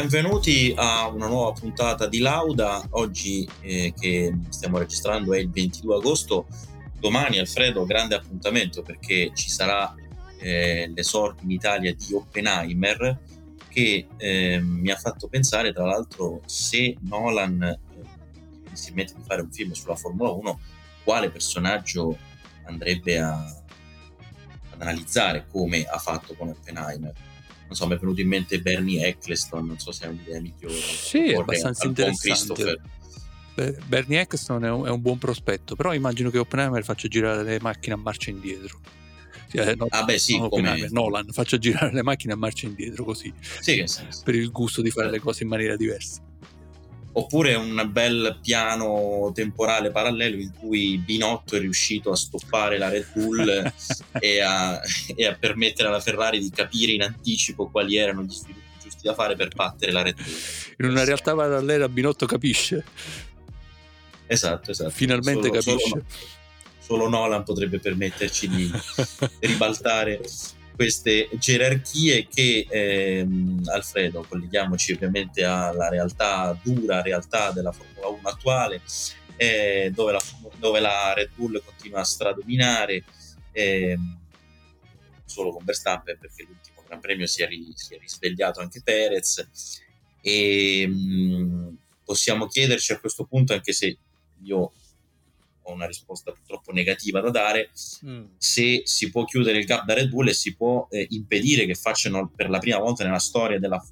Benvenuti a una nuova puntata di Lauda. Oggi eh, che stiamo registrando è il 22 agosto. Domani, Alfredo, grande appuntamento perché ci sarà eh, l'esordio in Italia di Oppenheimer che eh, mi ha fatto pensare, tra l'altro, se Nolan eh, si mette di fare un film sulla Formula 1, quale personaggio andrebbe a, ad analizzare come ha fatto con Oppenheimer non so, mi è venuto in mente Bernie Eccleston, non so se è un'idea migliore. Sì, è abbastanza interessante. Bernie Eccleston è un, è un, buon prospetto, però immagino che Oppenheimer faccia girare le macchine a marcia indietro. Eh, no, ah beh sì, come... Nolan faccia girare le macchine a marcia indietro così, sì, per il gusto di fare le cose in maniera diversa oppure un bel piano temporale parallelo in cui Binotto è riuscito a stoppare la Red Bull e, a, e, a, permettere alla Ferrari di capire in anticipo quali erano gli sviluppi giusti da fare per battere la Red Bull. In una realtà parallela Binotto capisce. Esatto, esatto. Finalmente solo, capisce. Solo, solo Nolan potrebbe permetterci di ribaltare queste gerarchie che, ehm, Alfredo, colleghiamoci ovviamente alla realtà dura, realtà della Formula 1 attuale, eh, dove, la, dove, la, Red Bull continua a stradominare, ehm, solo con Verstappen perché l'ultimo Gran Premio si è, ri, si è risvegliato anche Perez. E ehm, mh, possiamo chiederci a questo punto, anche se io ho una risposta purtroppo negativa da dare, mm. se si può chiudere il gap da Red Bull e si può eh, impedire che facciano per la prima volta nella storia della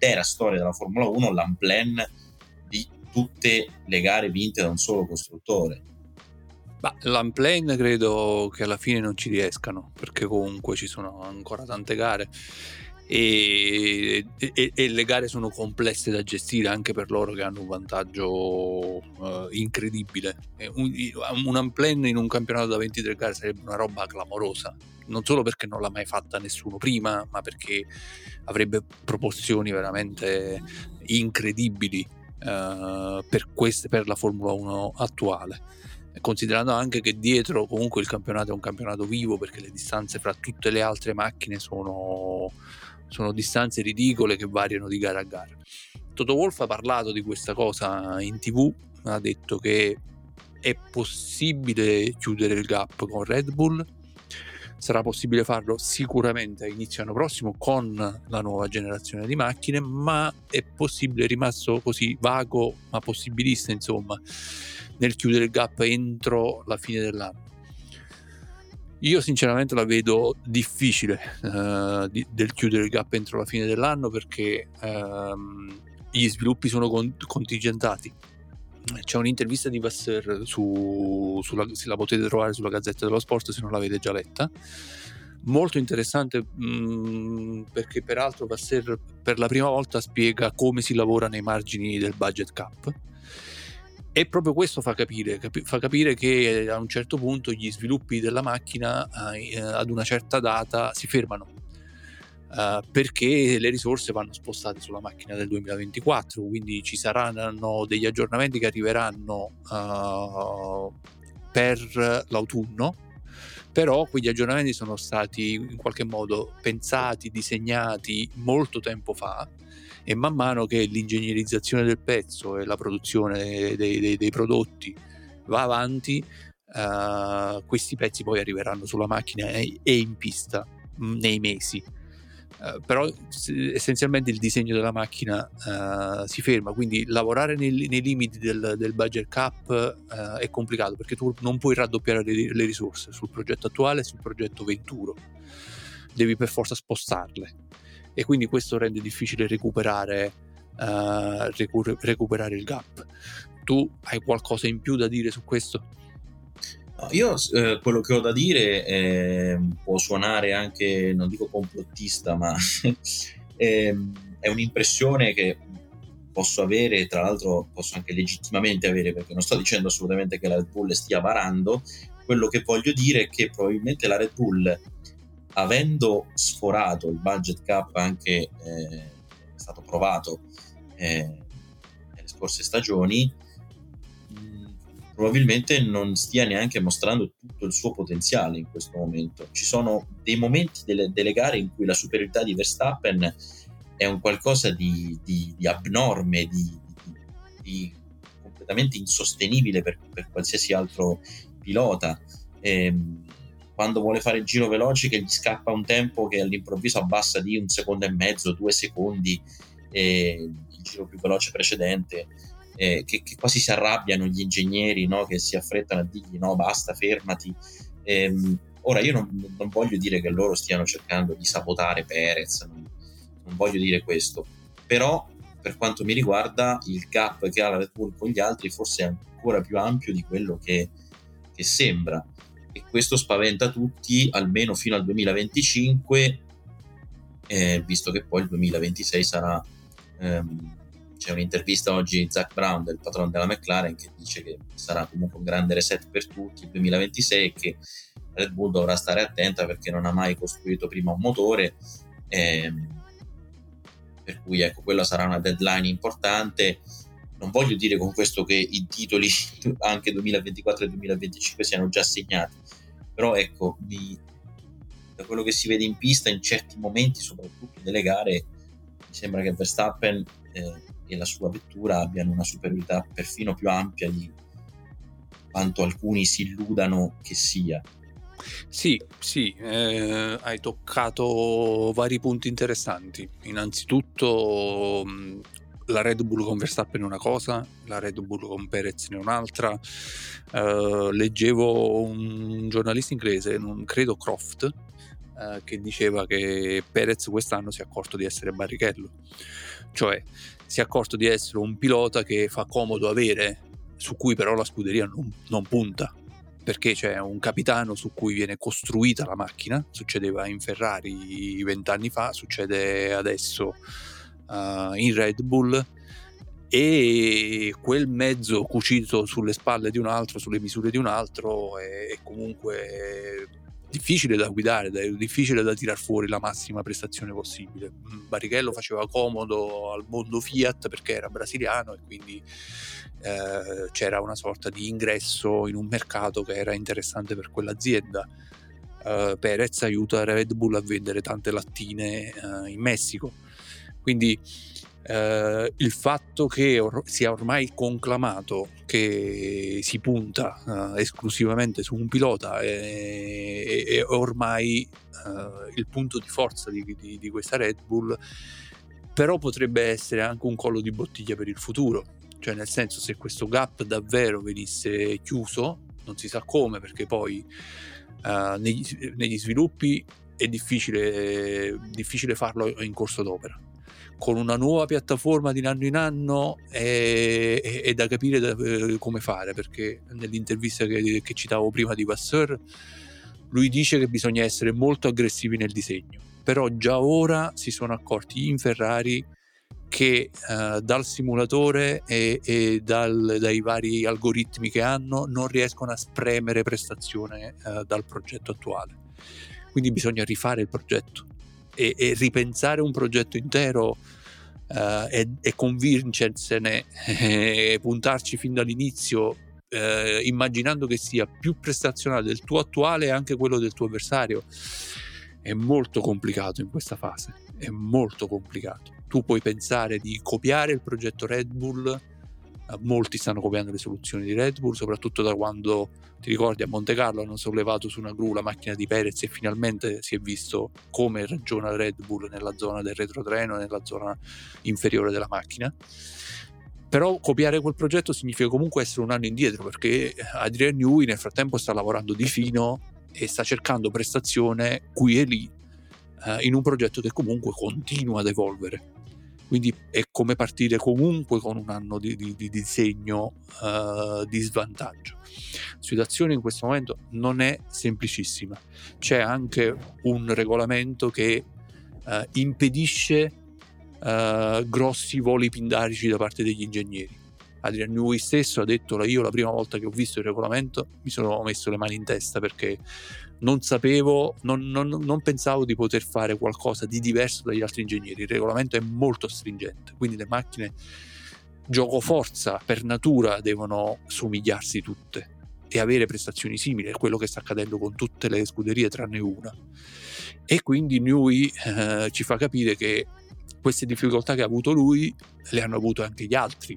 intera storia della Formula 1 l'unplan di tutte le gare vinte da un solo costruttore. Ma l'unplan credo che alla fine non ci riescano, perché comunque ci sono ancora tante gare e, e, e, le gare sono complesse da gestire anche per loro che hanno un vantaggio uh, incredibile. Un, un unplan in un campionato da 23 gare sarebbe una roba clamorosa, non solo perché non l'ha mai fatta nessuno prima, ma perché avrebbe proporzioni veramente incredibili uh, per, queste, per la Formula 1 attuale considerando anche che dietro comunque il campionato è un campionato vivo perché le distanze fra tutte le altre macchine sono sono distanze ridicole che variano di gara a gara. Toto Wolff ha parlato di questa cosa in tv, ha detto che è possibile chiudere il gap con Red Bull, sarà possibile farlo sicuramente a inizio anno prossimo con la nuova generazione di macchine, ma è possibile, è rimasto così vago ma possibilista insomma, nel chiudere il gap entro la fine dell'anno. Io sinceramente la vedo difficile uh, di, del chiudere il gap entro la fine dell'anno perché um, gli sviluppi sono con, contingentati. C'è un'intervista di Vasser su, sulla, se la potete trovare sulla Gazzetta dello Sport se non l'avete già letta. Molto interessante mh, mm, perché peraltro Vasser per la prima volta spiega come si lavora nei margini del budget cap e proprio questo fa capire, capi- fa capire che a un certo punto gli sviluppi della macchina eh, ad una certa data si fermano eh, perché le risorse vanno spostate sulla macchina del 2024, quindi ci saranno degli aggiornamenti che arriveranno eh, per l'autunno però quegli aggiornamenti sono stati in qualche modo pensati, disegnati molto tempo fa e man mano che l'ingegnerizzazione del pezzo e la produzione dei, dei, dei prodotti va avanti, uh, questi pezzi poi arriveranno sulla macchina e, e in pista mh, nei mesi. Uh, però essenzialmente il disegno della macchina uh, si ferma, quindi lavorare nei, nei limiti del, del, budget cap uh, è complicato perché tu non puoi raddoppiare le, le, risorse sul progetto attuale e sul progetto Venturo, devi per forza spostarle e quindi questo rende difficile recuperare, recu- recuperare il gap. Tu hai qualcosa in più da dire su questo? Io eh, quello che ho da dire eh, può suonare anche, non dico complottista, ma eh, è un'impressione che posso avere, tra l'altro posso anche legittimamente avere, perché non sto dicendo assolutamente che la Red Bull stia varando, quello che voglio dire è che probabilmente la Red Bull, avendo sforato il budget cap anche eh, è stato provato eh, nelle scorse stagioni, probabilmente non stia neanche mostrando tutto il suo potenziale in questo momento. Ci sono dei momenti delle, delle gare in cui la superiorità di Verstappen è un qualcosa di, di, di abnorme, di, di, completamente insostenibile per, per, qualsiasi altro pilota. Ehm, quando vuole fare il giro veloce che gli scappa un tempo che all'improvviso abbassa di un secondo e mezzo, due secondi il giro più veloce precedente eh, che, che, quasi si arrabbiano gli ingegneri no? che si affrettano a dirgli no basta fermati ehm, ora io non, non, voglio dire che loro stiano cercando di sabotare Perez non, non, voglio dire questo però per quanto mi riguarda il gap che ha la Red Bull con gli altri forse è ancora più ampio di quello che, che sembra e questo spaventa tutti almeno fino al 2025 eh, visto che poi il 2026 sarà ehm, c'è un'intervista oggi di Zach Brown, del patrono della McLaren, che dice che sarà comunque un grande reset per tutti il 2026 e che Red Bull dovrà stare attenta perché non ha mai costruito prima un motore. Ehm, per cui ecco, quella sarà una deadline importante. Non voglio dire con questo che i titoli anche 2024 e 2025 siano già segnati, però ecco, mi, da quello che si vede in pista in certi momenti, soprattutto nelle gare, mi sembra che Verstappen eh, e la sua vettura abbiano una superiorità perfino più ampia di quanto alcuni si illudano che sia. Sì, sì, eh, hai toccato vari punti interessanti. Innanzitutto la Red Bull con Verstappen è una cosa, la Red Bull con Perez è un'altra. Eh, leggevo un giornalista inglese, non credo Croft, eh, che diceva che Perez quest'anno si è accorto di essere barrichello. Cioè, si è accorto di essere un pilota che fa comodo avere, su cui però la scuderia non, non punta perché c'è un capitano su cui viene costruita la macchina, succedeva in Ferrari vent'anni fa, succede adesso uh, in Red Bull e quel mezzo cucito sulle spalle di un altro, sulle misure di un altro è, comunque difficile da guidare, è difficile da tirar fuori la massima prestazione possibile. Mm, Barrichello faceva comodo al mondo Fiat perché era brasiliano e quindi eh, c'era una sorta di ingresso in un mercato che era interessante per quell'azienda. Eh, Perez aiuta Red Bull a vendere tante lattine eh, in Messico. Quindi eh, il fatto che or- sia ormai conclamato che si punta eh, esclusivamente su un pilota è, è ormai eh, il punto di forza di, di, di, questa Red Bull, però potrebbe essere anche un collo di bottiglia per il futuro, cioè nel senso se questo gap davvero venisse chiuso, non si sa come perché poi eh, negli, negli, sviluppi è difficile, difficile farlo in corso d'opera con una nuova piattaforma di anno in anno è, è, è da capire da, eh, come fare, perché nell'intervista che, che, citavo prima di Vasseur, lui dice che bisogna essere molto aggressivi nel disegno, però già ora si sono accorti in Ferrari che eh, dal simulatore e, e dal, dai vari algoritmi che hanno non riescono a spremere prestazione eh, dal progetto attuale. Quindi bisogna rifare il progetto e, e ripensare un progetto intero uh, e, e convincersene e puntarci fin dall'inizio eh, immaginando che sia più prestazionale del tuo attuale e anche quello del tuo avversario. È molto complicato in questa fase, è molto complicato. Tu puoi pensare di copiare il progetto Red Bull molti stanno copiando le soluzioni di Red Bull, soprattutto da quando ti ricordi a Monte Carlo hanno sollevato su una gru la macchina di Perez e finalmente si è visto come ragiona Red Bull nella zona del retrotreno, nella zona inferiore della macchina. Però copiare quel progetto significa comunque essere un anno indietro perché Adrian Newey nel frattempo sta lavorando di fino e sta cercando prestazione qui e lì eh, in un progetto che comunque continua ad evolvere quindi è come partire comunque con un anno di, di, di disegno uh, di svantaggio. La situazione in questo momento non è semplicissima, c'è anche un regolamento che uh, impedisce uh, grossi voli pindarici da parte degli ingegneri. Adrian Newey stesso ha detto io la prima volta che ho visto il regolamento mi sono messo le mani in testa perché non sapevo, non, non, non, pensavo di poter fare qualcosa di diverso dagli altri ingegneri. Il regolamento è molto stringente, quindi le macchine gioco forza per natura devono somigliarsi tutte e avere prestazioni simili, è quello che sta accadendo con tutte le scuderie tranne una. E quindi Newey eh, ci fa capire che queste difficoltà che ha avuto lui le hanno avute anche gli altri.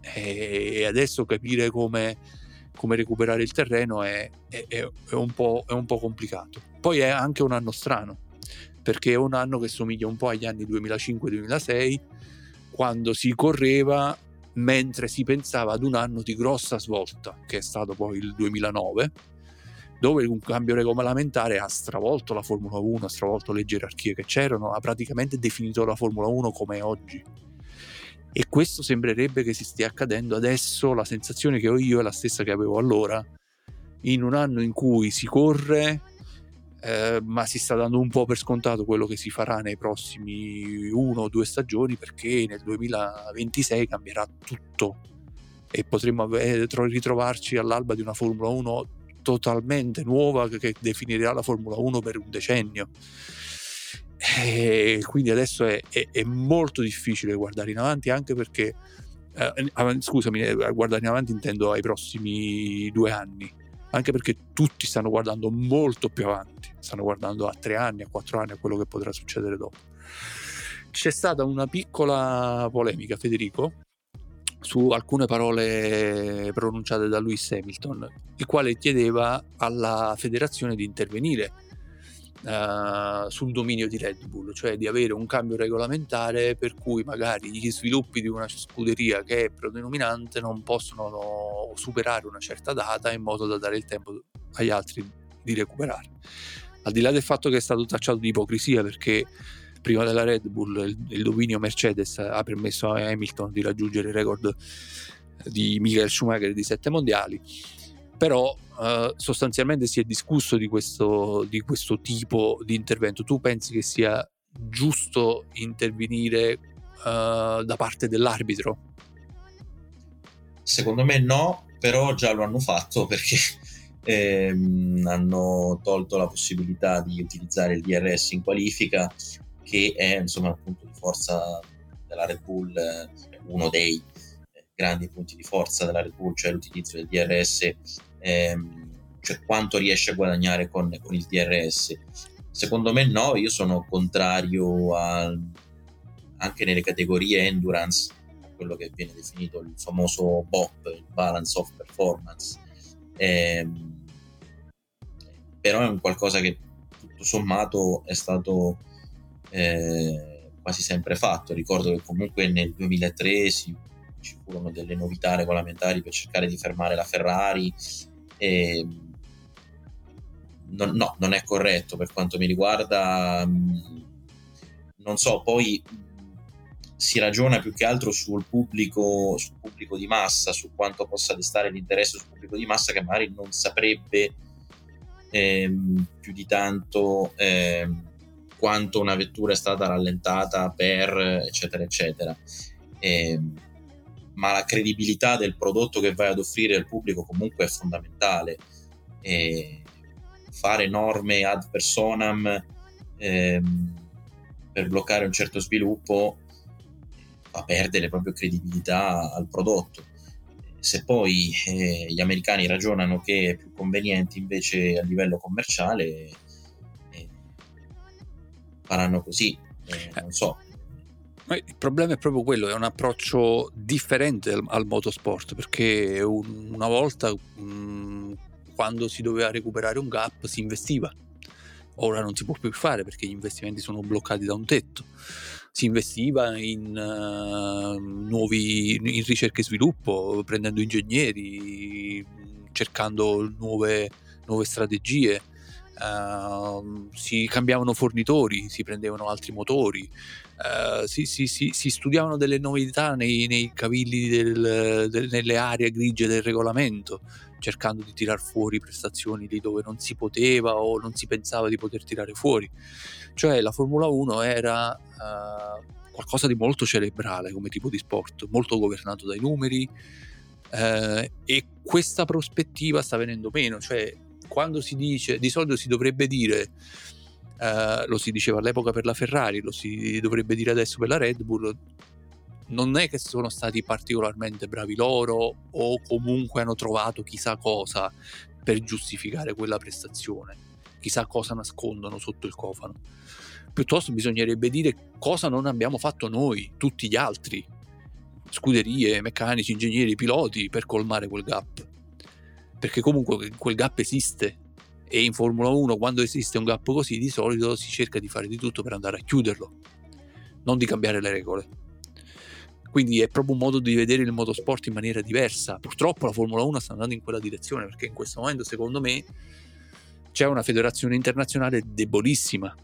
E adesso capire come come recuperare il terreno è, è, è, un è, un po', complicato. Poi è anche un anno strano, perché è un anno che somiglia un po' agli anni 2005-2006, quando si correva mentre si pensava ad un anno di grossa svolta, che è stato poi il 2009, dove un cambio regolamentare ha stravolto la Formula 1, ha stravolto le gerarchie che c'erano, ha praticamente definito la Formula 1 come è oggi e questo sembrerebbe che si stia accadendo adesso, la sensazione che ho io è la stessa che avevo allora, in un anno in cui si corre, eh, ma si sta dando un po' per scontato quello che si farà nei prossimi uno o due stagioni perché nel 2026 cambierà tutto. E potremmo ritrovarci all'alba di una Formula 1 totalmente nuova che definirà la Formula 1 per un decennio e quindi adesso è, è, è, molto difficile guardare in avanti anche perché eh, scusami eh, guardare in avanti intendo ai prossimi due anni anche perché tutti stanno guardando molto più avanti stanno guardando a tre anni a quattro anni a quello che potrà succedere dopo. C'è stata una piccola polemica Federico su alcune parole pronunciate da Lewis Hamilton il quale chiedeva alla federazione di intervenire uh, sul dominio di Red Bull, cioè di avere un cambio regolamentare per cui magari gli sviluppi di una scuderia che è predominante non possono superare una certa data in modo da dare il tempo agli altri di recuperare. Al di là del fatto che è stato tacciato di ipocrisia perché prima della Red Bull il, il dominio Mercedes ha permesso a Hamilton di raggiungere il record di Michael Schumacher di sette mondiali però uh, sostanzialmente si è discusso di questo, di questo tipo di intervento. Tu pensi che sia giusto intervenire uh, da parte dell'arbitro? Secondo me no, però già lo hanno fatto perché ehm, hanno tolto la possibilità di utilizzare il DRS in qualifica, che è insomma il punto di forza della Red Bull, eh, uno dei grandi punti di forza della Red Bull, cioè l'utilizzo del DRS ehm, cioè quanto riesce a guadagnare con, con, il DRS. Secondo me no, io sono contrario a, anche nelle categorie endurance quello che viene definito il famoso BOP, il Balance of Performance. Ehm, però è un qualcosa che tutto sommato è stato eh, quasi sempre fatto. Ricordo che comunque nel 2003 si ci furono delle novità regolamentari per cercare di fermare la Ferrari. E non, no, non è corretto per quanto mi riguarda. Non so, poi si ragiona più che altro sul pubblico, sul pubblico di massa, su quanto possa destare l'interesse sul pubblico di massa che magari non saprebbe ehm, più di tanto ehm, quanto una vettura è stata rallentata per eccetera eccetera. Ehm, ma la credibilità del prodotto che vai ad offrire al pubblico comunque è fondamentale. E fare norme ad personam ehm, per bloccare un certo sviluppo fa perdere proprio credibilità al prodotto. Se poi eh, gli americani ragionano che è più conveniente invece a livello commerciale, eh, faranno così. Eh, non so, il problema è proprio quello, è un approccio differente al, al motorsport, perché un, una volta mh, mm, quando si doveva recuperare un gap si investiva, ora non si può più fare perché gli investimenti sono bloccati da un tetto. Si investiva in, uh, nuovi, in ricerca e sviluppo, prendendo ingegneri, cercando nuove, nuove strategie. Uh, si cambiavano fornitori, si prendevano altri motori, uh, si, si, si, si, studiavano delle novità nei, nei cavilli, del, del, nelle aree grigie del regolamento, cercando di tirar fuori prestazioni lì dove non si poteva o non si pensava di poter tirare fuori. Cioè la Formula 1 era uh, qualcosa di molto cerebrale come tipo di sport, molto governato dai numeri uh, e questa prospettiva sta venendo meno, cioè quando si dice, di solito si dovrebbe dire Uh, lo si diceva all'epoca per la Ferrari, lo si dovrebbe dire adesso per la Red Bull, non è che sono stati particolarmente bravi loro o comunque hanno trovato chissà cosa per giustificare quella prestazione, chissà cosa nascondono sotto il cofano. Piuttosto bisognerebbe dire cosa non abbiamo fatto noi, tutti gli altri, scuderie, meccanici, ingegneri, piloti, per colmare quel gap. Perché comunque quel gap esiste e in Formula 1 quando esiste un gap così di solito si cerca di fare di tutto per andare a chiuderlo, non di cambiare le regole. Quindi è proprio un modo di vedere il motorsport in maniera diversa. Purtroppo la Formula 1 sta andando in quella direzione perché in questo momento, secondo me, c'è una federazione internazionale debolissima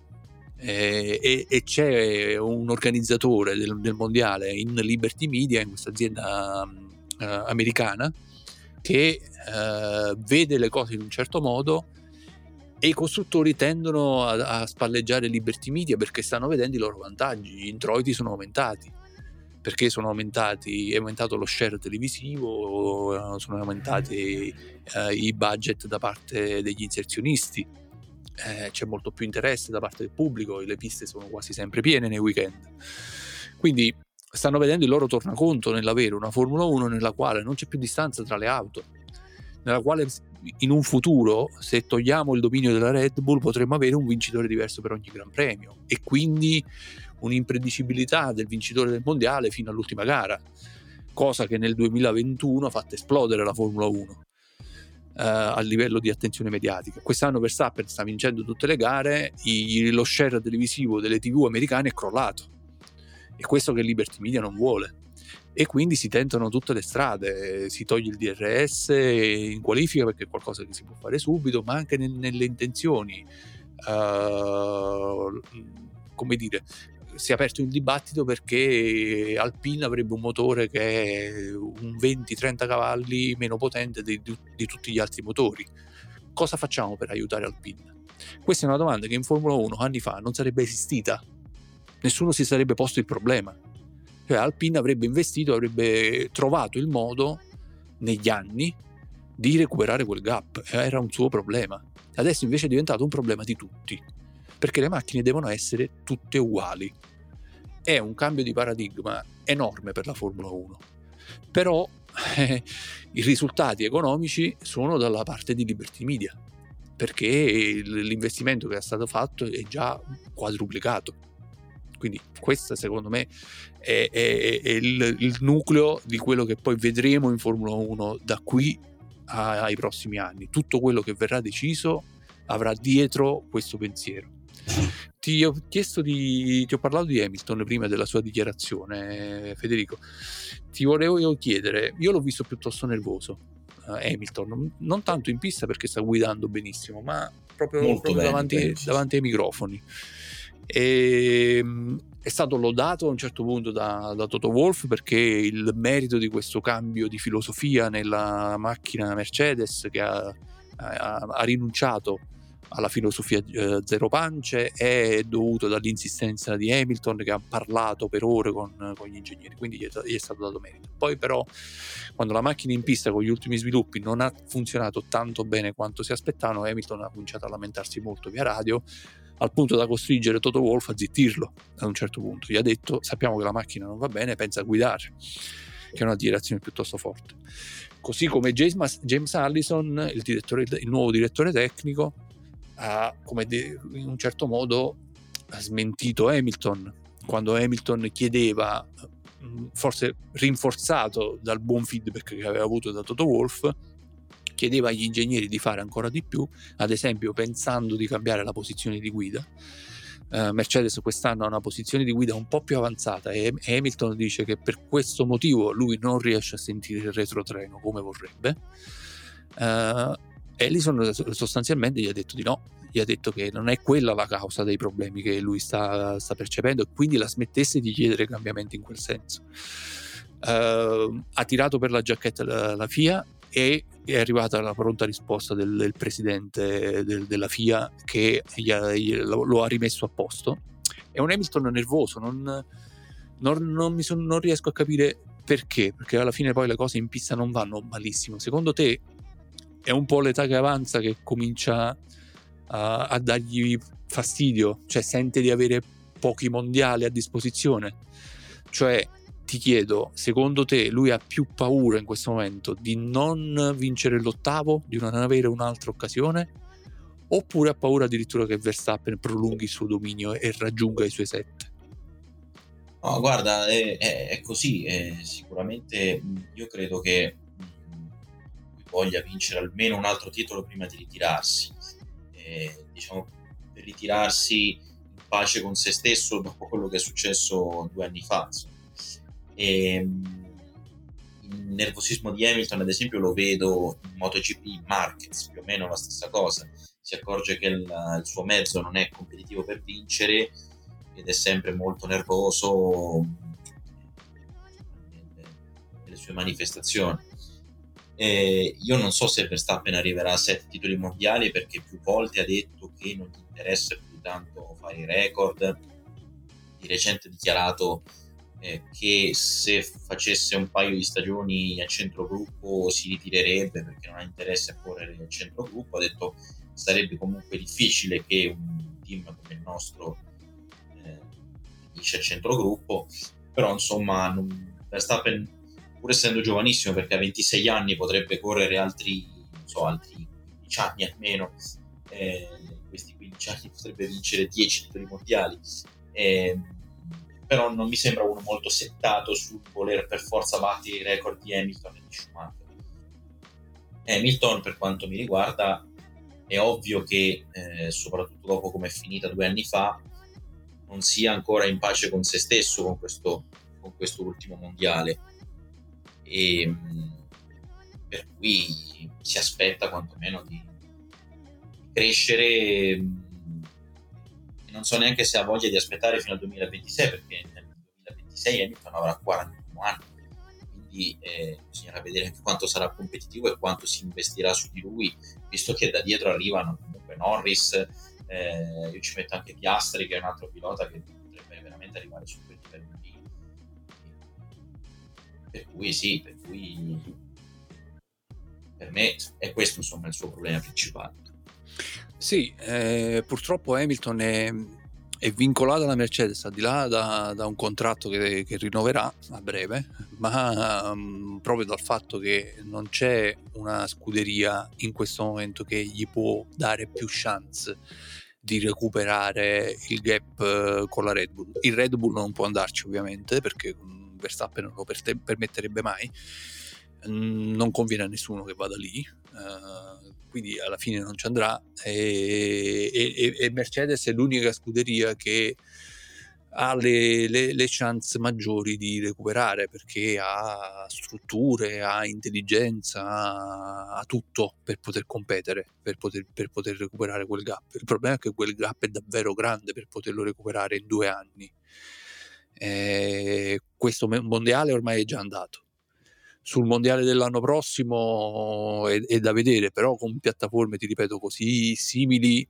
eh, e, e, c'è un organizzatore del, del, mondiale in Liberty Media, in questa azienda eh, americana, che eh, vede le cose in un certo modo e i costruttori tendono a, a, spalleggiare Liberty Media perché stanno vedendo i loro vantaggi, gli introiti sono aumentati perché sono aumentati, è aumentato lo share televisivo, sono aumentati eh, i budget da parte degli inserzionisti, eh, c'è molto più interesse da parte del pubblico, le piste sono quasi sempre piene nei weekend. Quindi stanno vedendo il loro tornaconto nell'avere una Formula 1 nella quale non c'è più distanza tra le auto, nella quale in un futuro, se togliamo il dominio della Red Bull, potremmo avere un vincitore diverso per ogni Gran Premio e quindi un'impredicibilità del vincitore del mondiale fino all'ultima gara, cosa che nel 2021 ha fatto esplodere la Formula 1. Uh, eh, a livello di attenzione mediatica. Quest'anno Verstappen sta vincendo tutte le gare, i, lo share televisivo delle TV americane è crollato. E questo che Liberty Media non vuole e quindi si tentano tutte le strade, si toglie il DRS in qualifica perché è qualcosa che si può fare subito, ma anche nel, nelle intenzioni. Uh, come dire, si è aperto il dibattito perché Alpine avrebbe un motore che è un 20-30 cavalli meno potente di, di, di tutti gli altri motori. Cosa facciamo per aiutare Alpine? Questa è una domanda che in Formula 1 anni fa non sarebbe esistita. Nessuno si sarebbe posto il problema cioè Alpine avrebbe investito, avrebbe trovato il modo negli anni di recuperare quel gap, era un suo problema. Adesso invece è diventato un problema di tutti, perché le macchine devono essere tutte uguali. È un cambio di paradigma enorme per la Formula 1. Però eh, i risultati economici sono dalla parte di Liberty Media, perché l'investimento che è stato fatto è già quadruplicato. Quindi questo secondo me è, è, è il, il, nucleo di quello che poi vedremo in Formula 1 da qui a, ai prossimi anni. Tutto quello che verrà deciso avrà dietro questo pensiero. Ti ho chiesto di. Ti ho parlato di Hamilton prima della sua dichiarazione, Federico. Ti volevo chiedere, io l'ho visto piuttosto nervoso. Uh, Hamilton, non tanto in pista perché sta guidando benissimo, ma proprio, proprio bene, davanti, davanti ai microfoni. E, ehm, è stato lodato a un certo punto da, da, Toto Wolf perché il merito di questo cambio di filosofia nella macchina Mercedes che ha, ha, ha rinunciato alla filosofia eh, zero pance è dovuto dall'insistenza di Hamilton che ha parlato per ore con, con gli ingegneri, quindi gli è, gli è, stato dato merito. Poi però quando la macchina in pista con gli ultimi sviluppi non ha funzionato tanto bene quanto si aspettavano, Hamilton ha cominciato a lamentarsi molto via radio al punto da costringere Toto Wolf a zittirlo a un certo punto. Gli ha detto: Sappiamo che la macchina non va bene, pensa a guidare. che è una direzione piuttosto forte. Così come James, James Allison, il, il, nuovo direttore tecnico, ha de, in un certo modo smentito Hamilton quando Hamilton chiedeva, forse rinforzato dal buon feedback che aveva avuto da Toto Wolff, chiedeva agli ingegneri di fare ancora di più, ad esempio pensando di cambiare la posizione di guida. Uh, Mercedes quest'anno ha una posizione di guida un po' più avanzata e Hamilton dice che per questo motivo lui non riesce a sentire il retrotreno come vorrebbe. Uh, Ellison sostanzialmente gli ha detto di no, gli ha detto che non è quella la causa dei problemi che lui sta, sta percependo e quindi la smettesse di chiedere cambiamenti in quel senso. Uh, ha tirato per la giacchetta la, la FIA e è arrivata la pronta risposta del, del presidente del, della FIA che gli ha, gli, lo, ha rimesso a posto. È un Hamilton nervoso, non, non, non, son, non, riesco a capire perché, perché alla fine poi le cose in pista non vanno malissimo. Secondo te è un po' l'età che avanza che comincia a, a dargli fastidio, cioè sente di avere pochi mondiali a disposizione? Cioè ti chiedo, secondo te lui ha più paura in questo momento di non vincere l'ottavo, di non avere un'altra occasione? Oppure ha paura addirittura che Verstappen prolunghi il suo dominio e raggiunga i suoi sette? No, guarda, è, è, è così. È, sicuramente io credo che voglia vincere almeno un altro titolo prima di ritirarsi. E, diciamo, per ritirarsi in pace con se stesso dopo quello che è successo due anni fa. Insomma e, ehm, il nervosismo di Hamilton, ad esempio, lo vedo in MotoGP Markets, più o meno la stessa cosa. Si accorge che il, il suo mezzo non è competitivo per vincere ed è sempre molto nervoso nelle, nelle sue manifestazioni. E io non so se Verstappen arriverà a sette titoli mondiali perché più volte ha detto che non gli interessa più tanto fare i record. Di recente ha dichiarato eh, che se facesse un paio di stagioni a centrogruppo si ritirerebbe perché non ha interesse a correre al centrogruppo. Ha detto sarebbe comunque difficile che un team come il nostro eh, a centrogruppo, però insomma non, Verstappen pur essendo giovanissimo perché a 26 anni potrebbe correre altri, so, altri 15 anni almeno, eh, questi 15 anni potrebbe vincere 10 titoli mondiali. Eh, però non mi sembra uno molto settato sul voler per forza battere i record di Hamilton e di Schumacher. Hamilton, per quanto mi riguarda, è ovvio che, eh, soprattutto dopo come è finita due anni fa, non sia ancora in pace con se stesso con questo, con questo ultimo mondiale. E, mm, per cui si aspetta quantomeno di crescere mm, non so neanche se ha voglia di aspettare fino al 2026 perché nel 2026 Hamilton avrà 41 anni. Quindi eh, bisognerà vedere anche quanto sarà competitivo e quanto si investirà su di lui visto che da dietro arrivano comunque Norris eh, io ci metto anche Piastri che è un altro pilota che potrebbe veramente arrivare su quel livello lì. Per cui sì per cui per me è questo insomma il suo problema principale sì, eh, purtroppo Hamilton è, è, vincolato alla Mercedes, al di là da, da un contratto che, che, rinnoverà a breve, ma um, proprio dal fatto che non c'è una scuderia in questo momento che gli può dare più chance di recuperare il gap uh, con la Red Bull. Il Red Bull non può andarci ovviamente perché Verstappen non lo per- permetterebbe mai, mm, non conviene a nessuno che vada lì. Uh, quindi alla fine non ci andrà e, e, e Mercedes è l'unica scuderia che ha le, le, le, chance maggiori di recuperare perché ha strutture, ha intelligenza, ha, ha tutto per poter competere, per poter, per poter, recuperare quel gap. Il problema è che quel gap è davvero grande per poterlo recuperare in due anni. E questo mondiale ormai è già andato sul mondiale dell'anno prossimo è, è, da vedere, però con piattaforme, ti ripeto, così simili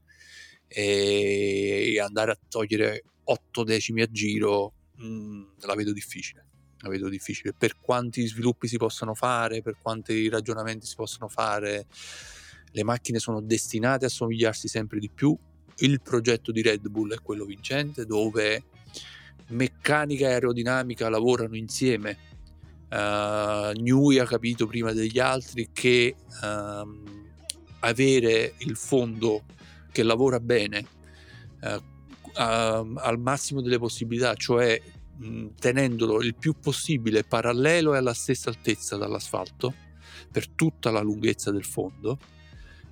e andare a togliere 8 decimi a giro mh, mm, la vedo difficile. La vedo difficile per quanti sviluppi si possono fare, per quanti ragionamenti si possono fare. Le macchine sono destinate a somigliarsi sempre di più. Il progetto di Red Bull è quello vincente, dove meccanica e aerodinamica lavorano insieme Uh, Newey ha capito prima degli altri che um, avere il fondo che lavora bene uh, uh, al massimo delle possibilità, cioè mh, tenendolo il più possibile parallelo e alla stessa altezza dall'asfalto per tutta la lunghezza del fondo,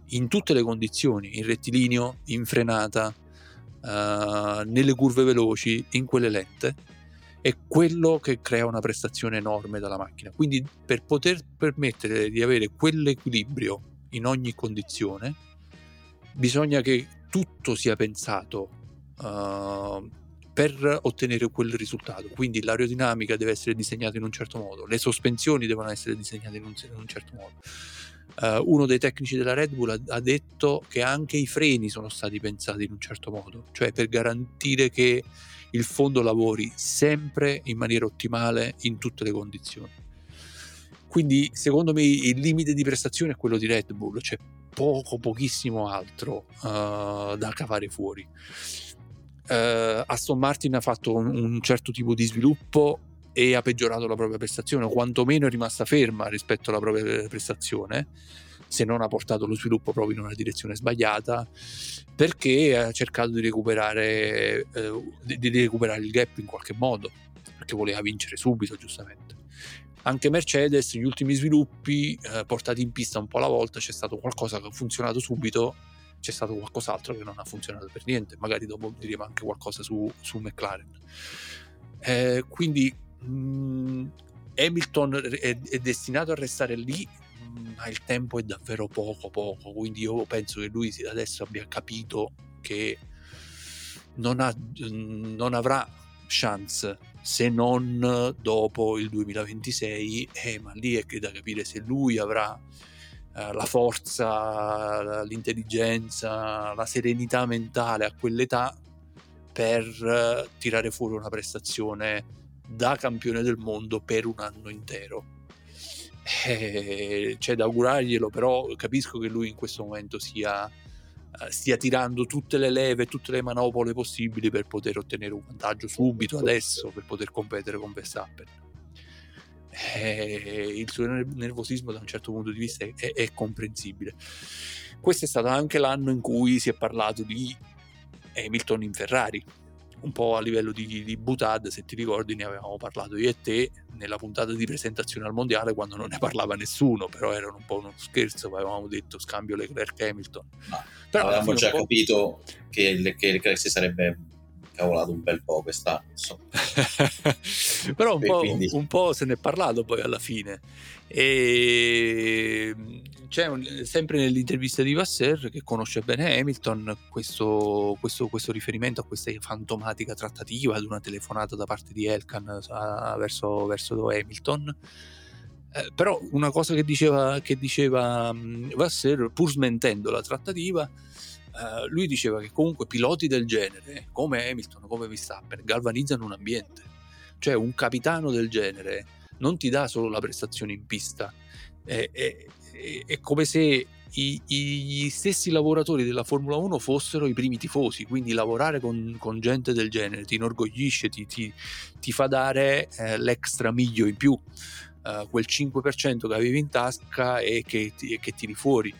in tutte le condizioni, in rettilineo, in frenata, nelle curve veloci, in quelle lente è quello che crea una prestazione enorme dalla macchina. Quindi per poter permettere di avere quell'equilibrio in ogni condizione, bisogna che tutto sia pensato uh, per ottenere quel risultato. Quindi l'aerodinamica deve essere disegnata in un certo modo, le sospensioni devono essere disegnate in un, in un certo modo. Uh, uno dei tecnici della Red Bull ha, ha, detto che anche i freni sono stati pensati in un certo modo, cioè per garantire che il fondo lavori sempre in maniera ottimale in tutte le condizioni. Quindi secondo me il limite di prestazione è quello di Red Bull, c'è poco, pochissimo altro uh, da cavare fuori. Uh, Aston Martin ha fatto un, un certo tipo di sviluppo e ha peggiorato la propria prestazione, o quantomeno è rimasta ferma rispetto alla propria prestazione se non ha portato lo sviluppo proprio in una direzione sbagliata, perché ha cercato di recuperare, eh, di, di recuperare il gap in qualche modo, perché voleva vincere subito, giustamente. Anche Mercedes, gli ultimi sviluppi eh, portati in pista un po' alla volta, c'è stato qualcosa che ha funzionato subito, c'è stato qualcos'altro che non ha funzionato per niente. Magari dopo diremo anche qualcosa su, su McLaren. Eh, quindi mh, mm, Hamilton è, è, destinato a restare lì ma il tempo è davvero poco poco, quindi io penso che lui adesso abbia capito che non, ha, non avrà chance se non dopo il 2026, eh, ma lì è da capire se lui avrà eh, la forza, l'intelligenza, la serenità mentale a quell'età per eh, tirare fuori una prestazione da campione del mondo per un anno intero eh, c'è da augurarglielo, però capisco che lui in questo momento sia, uh, stia tirando tutte le leve, tutte le manopole possibili per poter ottenere un vantaggio subito, adesso, per poter competere con Verstappen. Eh, il suo nervosismo da un certo punto di vista è, è, è comprensibile. Questo è stato anche l'anno in cui si è parlato di Hamilton in Ferrari, un po' a livello di, di Butad, se ti ricordi ne avevamo parlato io e te nella puntata di presentazione al mondiale quando non ne parlava nessuno, però era un po' uno scherzo, avevamo detto scambio Leclerc-Hamilton. Ma però avevamo già capito che, che Leclerc si sarebbe cavolato un bel po' quest'anno. Però un po', quindi... un po', se ne è parlato poi alla fine. E c'è un, sempre nell'intervista di Vasser che conosce bene Hamilton questo, questo, questo, riferimento a questa fantomatica trattativa ad una telefonata da parte di Elkan a, verso, verso Hamilton. Eh, però una cosa che diceva, che diceva um, pur smentendo la trattativa, Uh, lui diceva che comunque piloti del genere, come Hamilton, come Verstappen, galvanizzano un ambiente. Cioè un capitano del genere non ti dà solo la prestazione in pista, è, è, è come se i, gli stessi lavoratori della Formula 1 fossero i primi tifosi, quindi lavorare con, con gente del genere ti inorgoglisce, ti, ti, ti fa dare eh, l'extra miglio in più, uh, quel 5% che avevi in tasca e che, che tiri fuori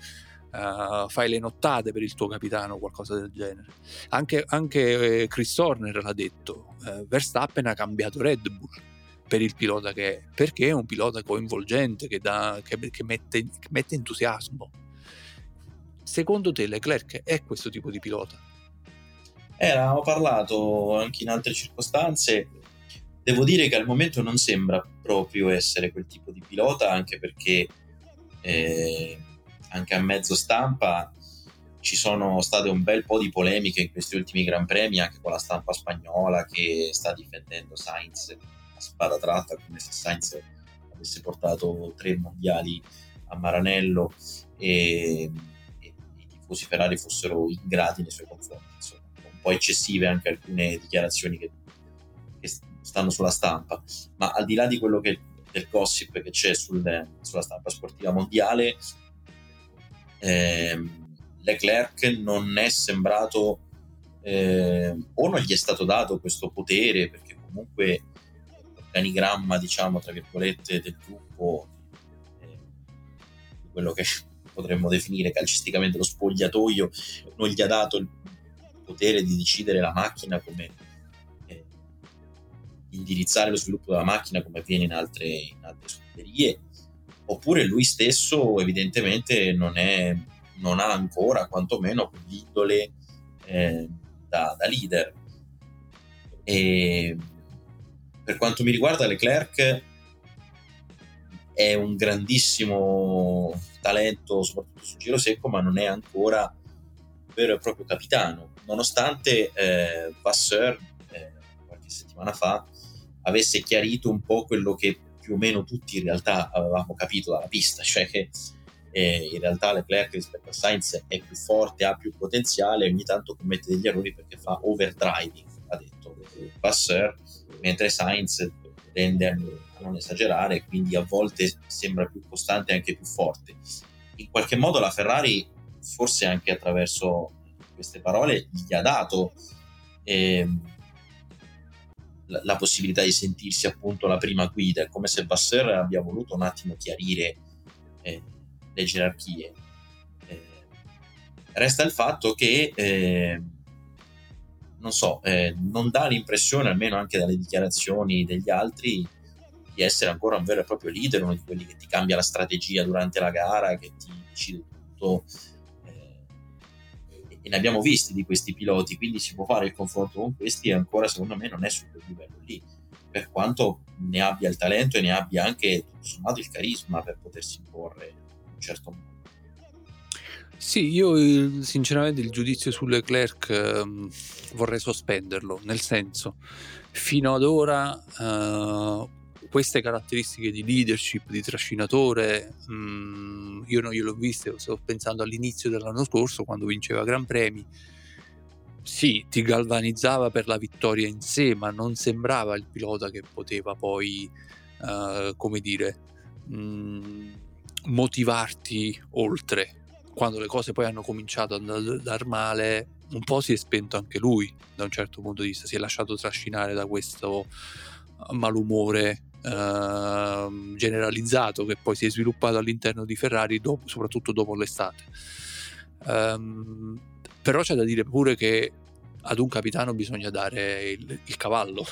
uh, fai le nottate per il tuo capitano, qualcosa del genere. Anche, anche eh, Chris Horner l'ha detto, uh, Verstappen ha cambiato Red Bull per il pilota che è, perché è un pilota coinvolgente, che, dà, che, che, mette, che mette entusiasmo. Secondo te Leclerc è questo tipo di pilota? Eh, avevamo parlato anche in altre circostanze. Devo dire che al momento non sembra proprio essere quel tipo di pilota, anche perché eh, anche a mezzo stampa ci sono state un bel po' di polemiche in questi ultimi Gran Premi, anche con la stampa spagnola che sta difendendo Sainz spada tratta, come se Sainz avesse portato tre mondiali a Maranello e, e i tifosi Ferrari fossero ingrati nei suoi confronti. Insomma, un po' eccessive anche alcune dichiarazioni che, che stanno sulla stampa, ma al di là di quello che del gossip che c'è sul, sulla stampa sportiva mondiale, eh, Leclerc non è sembrato eh, o non gli è stato dato questo potere perché comunque l'organigramma, diciamo, tra virgolette, del gruppo, eh, quello che potremmo definire calcisticamente lo spogliatoio, non gli ha dato il potere di decidere la macchina come eh, indirizzare lo sviluppo della macchina come avviene in altre, in altre scuderie, oppure lui stesso evidentemente non, è, non ha ancora quantomeno l'indole eh, da, da leader. E per quanto mi riguarda, Leclerc è un grandissimo talento, soprattutto sul giro secco, ma non è ancora vero e proprio capitano, nonostante eh, Vasseur eh, qualche settimana fa avesse chiarito un po' quello che più o meno tutti in realtà avevamo capito dalla pista, cioè che eh, in realtà Leclerc rispetto a Sainz è più forte, ha più potenziale, ogni tanto commette degli errori perché fa overdriving, ha detto Vasseur, mentre Sainz tende a non esagerare, quindi a volte sembra più costante e anche più forte. In qualche modo la Ferrari, forse anche attraverso queste parole, gli ha dato eh, la, la, possibilità di sentirsi appunto la prima guida, è come se Vasseur abbia voluto un attimo chiarire eh, le gerarchie. Eh, resta il fatto che eh, non so, eh, non dà l'impressione, almeno anche dalle dichiarazioni degli altri, di essere ancora un vero e proprio leader, uno di quelli che ti cambia la strategia durante la gara, che ti decide tutto. Eh, e ne abbiamo visti di questi piloti, quindi si può fare il confronto con questi e ancora secondo me non è su quel livello lì, per quanto ne abbia il talento e ne abbia anche tutto sommato il carisma per potersi imporre in un certo modo. Sì, io sinceramente il giudizio su Leclerc eh, vorrei sospenderlo, nel senso, fino ad ora eh, queste caratteristiche di leadership, di trascinatore, mh, mm, io non gliel'ho viste, sto pensando all'inizio dell'anno scorso quando vinceva Gran Premi, sì, ti galvanizzava per la vittoria in sé, ma non sembrava il pilota che poteva poi, eh, come dire, mh, mm, motivarti oltre quando le cose poi hanno cominciato ad andare male, un po' si è spento anche lui da un certo punto di vista, si è lasciato trascinare da questo uh, malumore uh, generalizzato che poi si è sviluppato all'interno di Ferrari, dopo, soprattutto dopo l'estate. Um, però c'è da dire pure che ad un capitano bisogna dare il, il cavallo,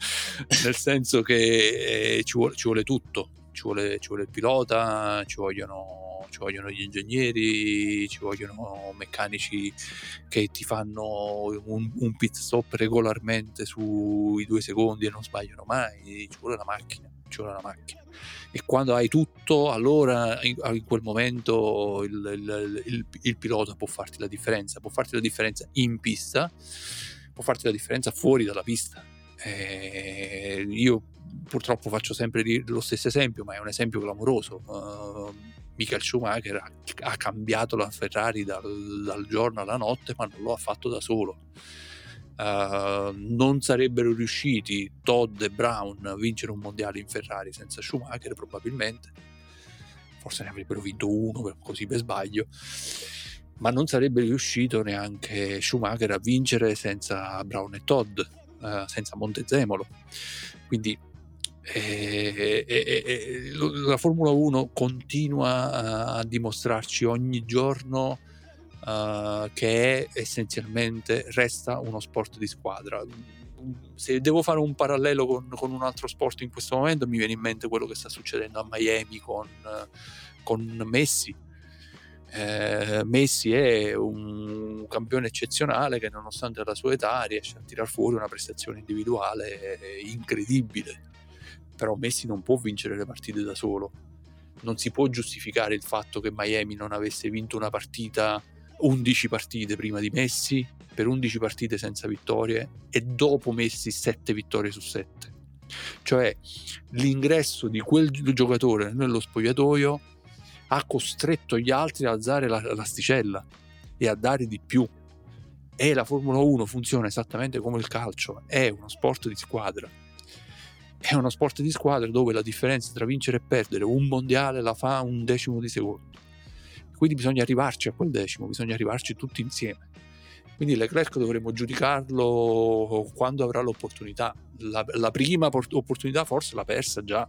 nel senso che eh, ci, vuole, ci, vuole, tutto, ci vuole, ci vuole il pilota, ci vogliono ci vogliono gli ingegneri, ci vogliono meccanici che ti fanno un, un pit stop regolarmente sui due secondi e non sbagliano mai, ci vuole la macchina, ci vuole la macchina. E quando hai tutto, allora in, in quel momento il, il, il, il pilota può farti la differenza, può farti la differenza in pista, può farti la differenza fuori dalla pista. E io purtroppo faccio sempre lo stesso esempio, ma è un esempio clamoroso. Uh, Michael Schumacher ha, ha cambiato la Ferrari dal, dal, giorno alla notte, ma non lo ha fatto da solo. Uh, non sarebbero riusciti Todd e Brown a vincere un mondiale in Ferrari senza Schumacher, probabilmente. Forse ne avrebbero vinto uno, così per sbaglio. Ma non sarebbe riuscito neanche Schumacher a vincere senza Brown e Todd, uh, senza Montezemolo. Quindi e, e, e, la Formula 1 continua a, a dimostrarci ogni giorno uh, che è essenzialmente resta uno sport di squadra. Se devo fare un parallelo con, con, un altro sport in questo momento, mi viene in mente quello che sta succedendo a Miami con, con Messi. Eh, Messi è un campione eccezionale che nonostante la sua età riesce a tirar fuori una prestazione individuale incredibile però Messi non può vincere le partite da solo. Non si può giustificare il fatto che Miami non avesse vinto una partita, 11 partite prima di Messi, per 11 partite senza vittorie e dopo Messi 7 vittorie su 7. Cioè l'ingresso di quel giocatore nello spogliatoio ha costretto gli altri ad alzare la, l'asticella e a dare di più. E la Formula 1 funziona esattamente come il calcio, è uno sport di squadra è uno sport di squadra dove la differenza tra vincere e perdere un mondiale la fa un decimo di secondo. Quindi bisogna arrivarci a quel decimo, bisogna arrivarci tutti insieme. Quindi Leclerc dovremmo giudicarlo quando avrà l'opportunità. La, la prima por- opportunità forse l'ha persa già,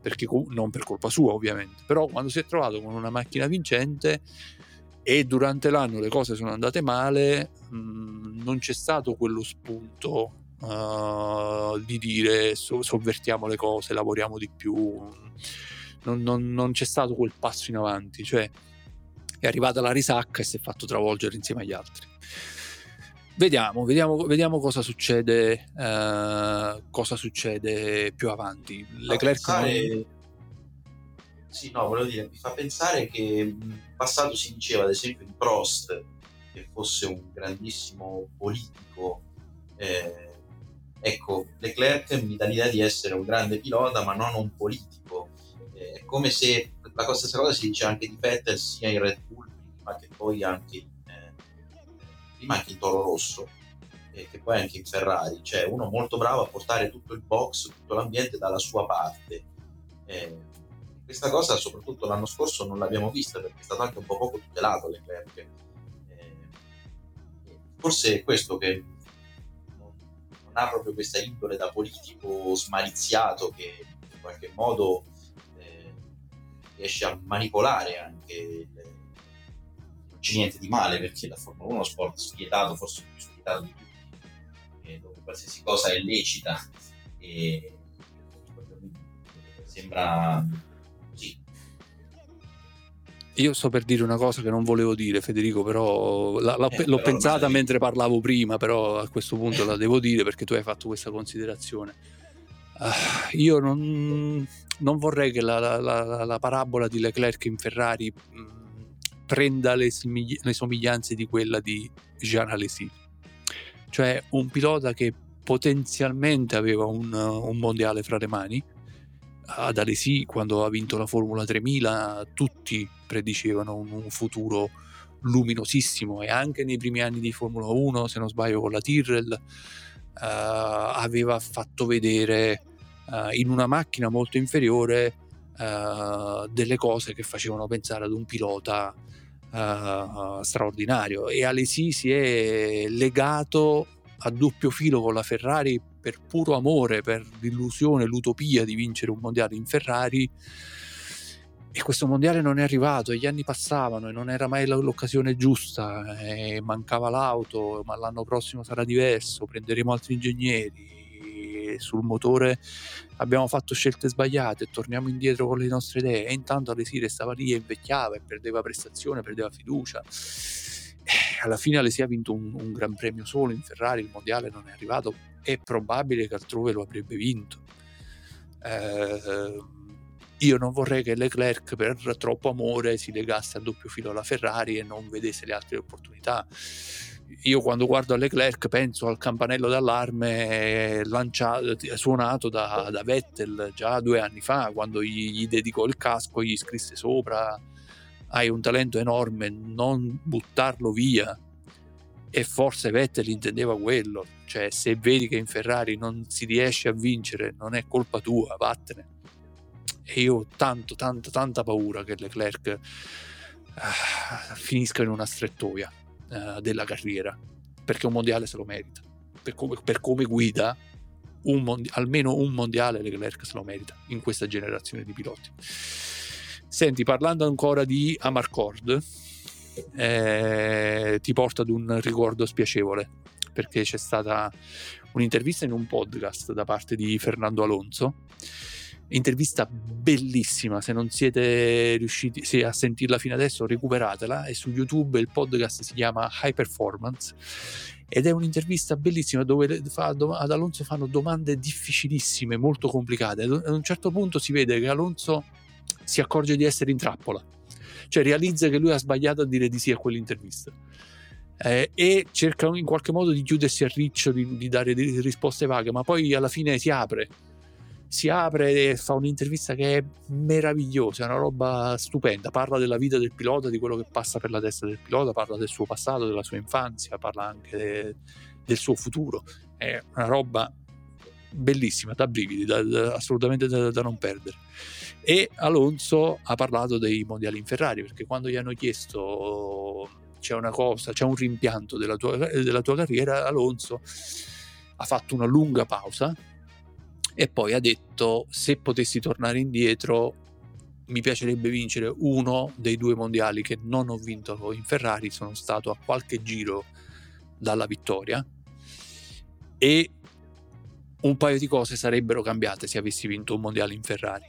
perché non per colpa sua ovviamente, però quando si è trovato con una macchina vincente e durante l'anno le cose sono andate male, mh, mm, non c'è stato quello spunto uh, di dire so- sovvertiamo le cose, lavoriamo di più, non, non, non c'è stato quel passo in avanti, cioè è arrivata la risacca e si è fatto travolgere insieme agli altri. Vediamo, vediamo, vediamo cosa succede, uh, cosa succede più avanti. Leclerc pensare... non... Sì, no, volevo dire, mi fa pensare che in passato si diceva ad esempio di Prost che fosse un grandissimo politico. Eh, ecco, Leclerc mi dà l'idea di essere un grande pilota, ma non un politico. Eh, è come se la stessa cosa si dice anche di Vettel sia in Red Bull, ma che poi anche prima anche in Toro Rosso e che poi anche in Ferrari, cioè uno molto bravo a portare tutto il box, tutto l'ambiente dalla sua parte. Eh, questa cosa soprattutto l'anno scorso non l'abbiamo vista perché è stato anche un po' poco tutelato Leclerc. Eh, forse è questo che non, ha proprio questa indole da politico smaliziato che in qualche modo eh, riesce a manipolare anche il, c'è niente di male perché la Formula 1 è uno sport spietato, forse più spietato di tutti, dove qualsiasi cosa è lecita e sembra così. Io sto per dire una cosa che non volevo dire, Federico, però la, la, eh, l'ho però pensata mentre parlavo prima, però a questo punto la devo dire perché tu hai fatto questa considerazione. Uh, io non, non, vorrei che la, la, parabola di Leclerc in Ferrari mh, prenda le, simigli- le somiglianze di quella di Jean Alesi. Cioè un pilota che potenzialmente aveva un, un mondiale fra le mani. Ad Alesi, quando ha vinto la Formula 3000, tutti predicevano un, un futuro luminosissimo e anche nei primi anni di Formula 1, se non sbaglio con la Tyrrell, uh, aveva fatto vedere uh, in una macchina molto inferiore uh, delle cose che facevano pensare ad un pilota uh, straordinario. E Alesi si è legato a doppio filo con la Ferrari per puro amore, per l'illusione, l'utopia di vincere un mondiale in Ferrari e questo mondiale non è arrivato, gli anni passavano e non era mai l'occasione giusta, mancava l'auto, ma l'anno prossimo sarà diverso, prenderemo altri ingegneri, sul motore abbiamo fatto scelte sbagliate, torniamo indietro con le nostre idee e intanto Alesire stava lì e invecchiava e perdeva prestazione, perdeva fiducia. Eh, alla fine Alesi ha vinto un, un gran premio solo in Ferrari, il mondiale non è arrivato, è probabile che altrove lo avrebbe vinto. Eh, io non vorrei che Leclerc per troppo amore si legasse a doppio filo alla Ferrari e non vedesse le altre opportunità io quando guardo Leclerc penso al campanello d'allarme lanciato, suonato da, da, Vettel già due anni fa, quando gli, gli dedicò il casco, gli scrisse sopra, hai un talento enorme, non buttarlo via. E forse Vettel intendeva quello, cioè se vedi che in Ferrari non si riesce a vincere, non è colpa tua, vattene. E io ho tanto, tanto, tanta paura che Leclerc ah, finisca in una strettoia uh, della carriera, perché un mondiale se lo merita. Per come, per come guida, un mondi- almeno un mondiale Leclerc se lo merita in questa generazione di piloti. Senti, parlando ancora di Amarcord, eh, ti porto ad un ricordo spiacevole perché c'è stata un'intervista in un podcast da parte di Fernando Alonso intervista bellissima, se non siete riusciti a sentirla fino adesso recuperatela, è su YouTube, il podcast si chiama High Performance ed è un'intervista bellissima dove ad Alonso fanno domande difficilissime, molto complicate. Ad un certo punto si vede che Alonso si accorge di essere in trappola, cioè realizza che lui ha sbagliato a dire di sì a quell'intervista. Eh, e cerca in qualche modo di chiudersi a riccio, di, di dare risposte vaghe, ma poi alla fine si apre si apre e fa un'intervista che è meravigliosa, è una roba stupenda, parla della vita del pilota, di quello che passa per la testa del pilota, parla del suo passato, della sua infanzia, parla anche de, del suo futuro, è una roba bellissima, da brividi, da, da, assolutamente da, da, non perdere. E Alonso ha parlato dei mondiali in Ferrari, perché quando gli hanno chiesto c'è una cosa, c'è un rimpianto della tua, della tua carriera, Alonso ha fatto una lunga pausa e poi ha detto se potessi tornare indietro mi piacerebbe vincere uno dei due mondiali che non ho vinto in Ferrari, sono stato a qualche giro dalla vittoria e un paio di cose sarebbero cambiate se avessi vinto un mondiale in Ferrari.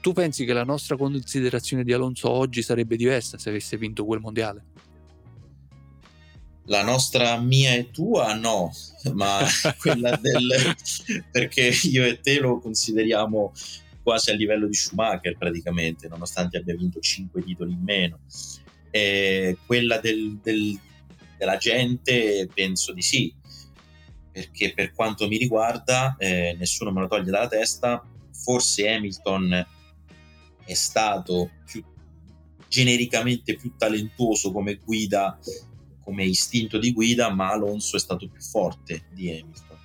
Tu pensi che la nostra considerazione di Alonso oggi sarebbe diversa se avesse vinto quel mondiale? La nostra mia e tua no, ma quella del... perché io e te lo consideriamo quasi a livello di Schumacher praticamente, nonostante abbia vinto 5 titoli in meno. E quella del, del, della gente penso di sì, perché per quanto mi riguarda eh, nessuno me lo toglie dalla testa, forse Hamilton è stato più genericamente più talentuoso come guida, come istinto di guida, ma Alonso è stato più forte di Hamilton.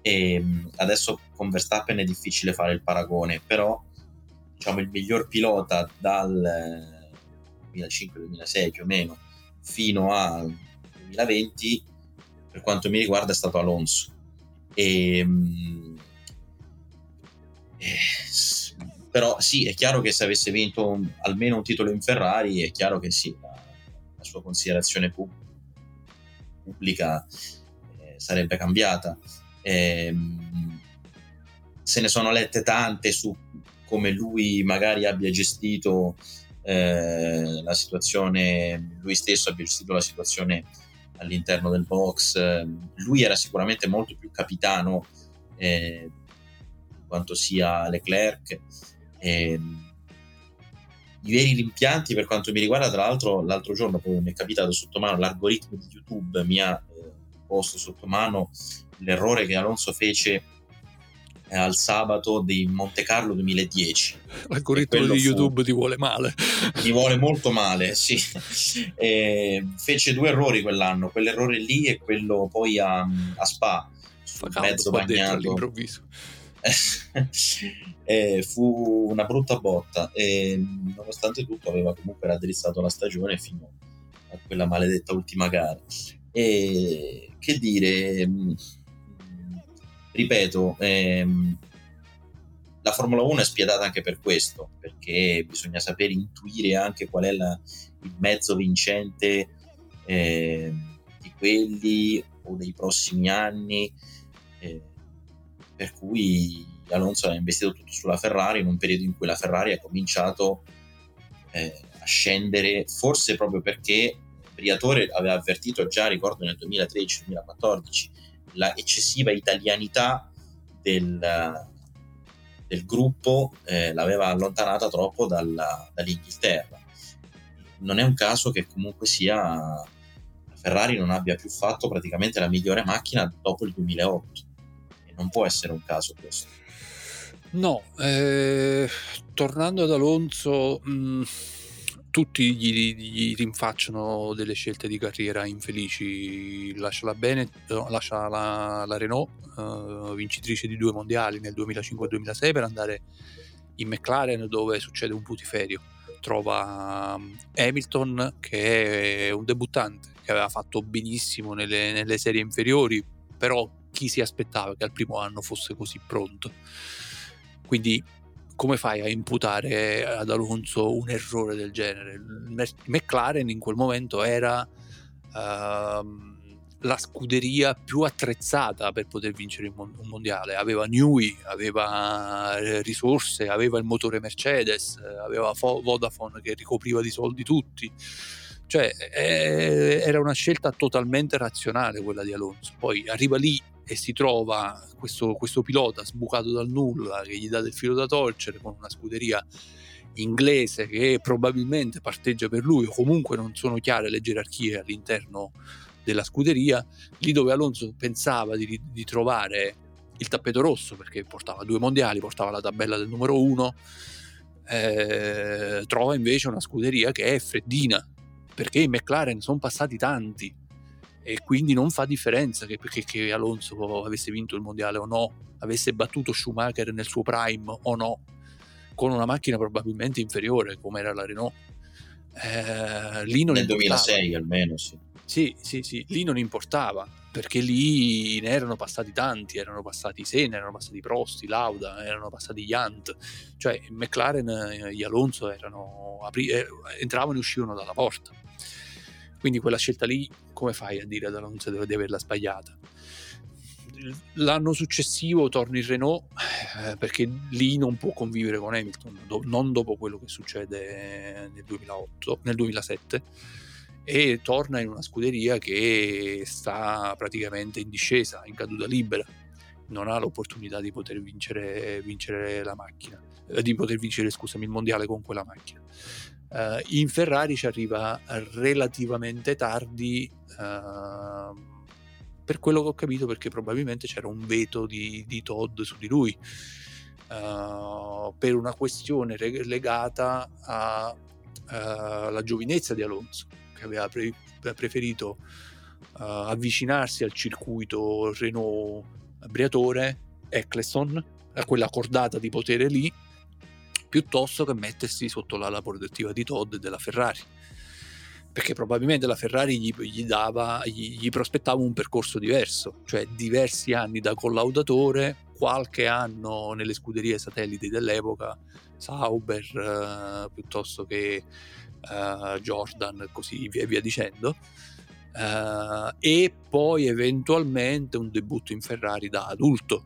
E ehm, adesso con Verstappen è difficile fare il paragone, però diciamo il miglior pilota dal 2005-2006 più o meno fino al 2020 per quanto mi riguarda è stato Alonso. E, ehm, eh, però sì, è chiaro che se avesse vinto un, almeno un titolo in Ferrari, è chiaro che sì, la sua considerazione pub- pubblica eh, sarebbe cambiata. Eh, se ne sono lette tante su come lui magari abbia gestito eh, la situazione, lui stesso abbia gestito la situazione all'interno del box. Lui era sicuramente molto più capitano eh, quanto sia Leclerc. Eh, I veri rimpianti per quanto mi riguarda, tra l'altro, l'altro giorno poi mi è capitato sotto mano l'algoritmo di YouTube mi ha eh, posto sotto mano l'errore che Alonso fece eh, al sabato di Monte Carlo 2010. L'algoritmo di YouTube fu, ti vuole male. Ti vuole molto male, sì. E fece due errori quell'anno, quell'errore lì e quello poi a, a Spa, sul mezzo bagnato. all'improvviso. e fu una brutta botta e nonostante tutto aveva comunque raddrizzato la stagione fino a quella maledetta ultima gara. E che dire ripeto, ehm, la Formula 1 è spietata anche per questo, perché bisogna sapere intuire anche qual è la, il mezzo vincente eh, di quelli o dei prossimi anni, eh, per cui Alonso ha investito tutto sulla Ferrari in un periodo in cui la Ferrari ha cominciato eh, a scendere, forse proprio perché Briatore aveva avvertito già, ricordo, nel 2013-2014 la eccessiva italianità del, del gruppo eh, l'aveva allontanata troppo dalla, dall'Inghilterra. Non è un caso che comunque sia Ferrari non abbia più fatto praticamente la migliore macchina dopo il 2008 e non può essere un caso questo. No, eh, tornando ad Alonso, mh, mm, tutti gli, gli, rinfacciano delle scelte di carriera infelici. Lascia la, Bene, lascia la, la Renault, uh, vincitrice di due mondiali nel 2005-2006, per andare in McLaren dove succede un putiferio. Trova um, Hamilton che è un debuttante che aveva fatto benissimo nelle, nelle serie inferiori, però chi si aspettava che al primo anno fosse così pronto? Quindi come fai a imputare ad Alonso un errore del genere? McLaren in quel momento era uh, la scuderia più attrezzata per poter vincere un mondiale. Aveva Newey, aveva eh, risorse, aveva il motore Mercedes, aveva Vodafone che ricopriva di soldi tutti. Cioè, era una scelta totalmente razionale quella di Alonso. Poi arriva lì e si trova questo, questo pilota sbucato dal nulla che gli dà del filo da torcere con una scuderia inglese che probabilmente parteggia per lui o comunque non sono chiare le gerarchie all'interno della scuderia, lì dove Alonso pensava di, di trovare il tappeto rosso perché portava due mondiali, portava la tabella del numero uno, eh, trova invece una scuderia che è freddina perché i McLaren sono passati tanti e quindi non fa differenza che, che, che, Alonso avesse vinto il mondiale o no, avesse battuto Schumacher nel suo prime o no, con una macchina probabilmente inferiore come era la Renault. eh, lì non Nel importava. 2006 almeno, sì. Sì, sì, sì, lì non importava, perché lì ne erano passati tanti, erano passati Senna, erano passati Prosti, Lauda, erano passati Yant, cioè McLaren e Alonso erano, apri- eh, entravano e uscivano dalla porta. Quindi quella scelta lì, come fai a dire ad Alonso di averla sbagliata? L'anno successivo torna il Renault eh, perché lì non può convivere con Hamilton, do- non dopo quello che succede nel 2008, nel 2007 e torna in una scuderia che sta praticamente in discesa, in caduta libera. Non ha l'opportunità di poter vincere, vincere la macchina, eh, di poter vincere, scusami, il mondiale con quella macchina. Uh, in Ferrari ci arriva relativamente tardi, uh, per quello che ho capito, perché probabilmente c'era un veto di, di Todd su di lui, uh, per una questione legata alla giovinezza di Alonso che aveva pre- preferito avvicinarsi al circuito Renault Briatore Eccleston, a quella cordata di potere lì, piuttosto che mettersi sotto l'ala protettiva di Todd e della Ferrari. Perché probabilmente la Ferrari gli, gli, dava, gli, gli prospettava un percorso diverso, cioè diversi anni da collaudatore, qualche anno nelle scuderie satelliti dell'epoca, Sauber eh, piuttosto che uh, Jordan e così via, via dicendo. Uh, e poi eventualmente un debutto in Ferrari da adulto.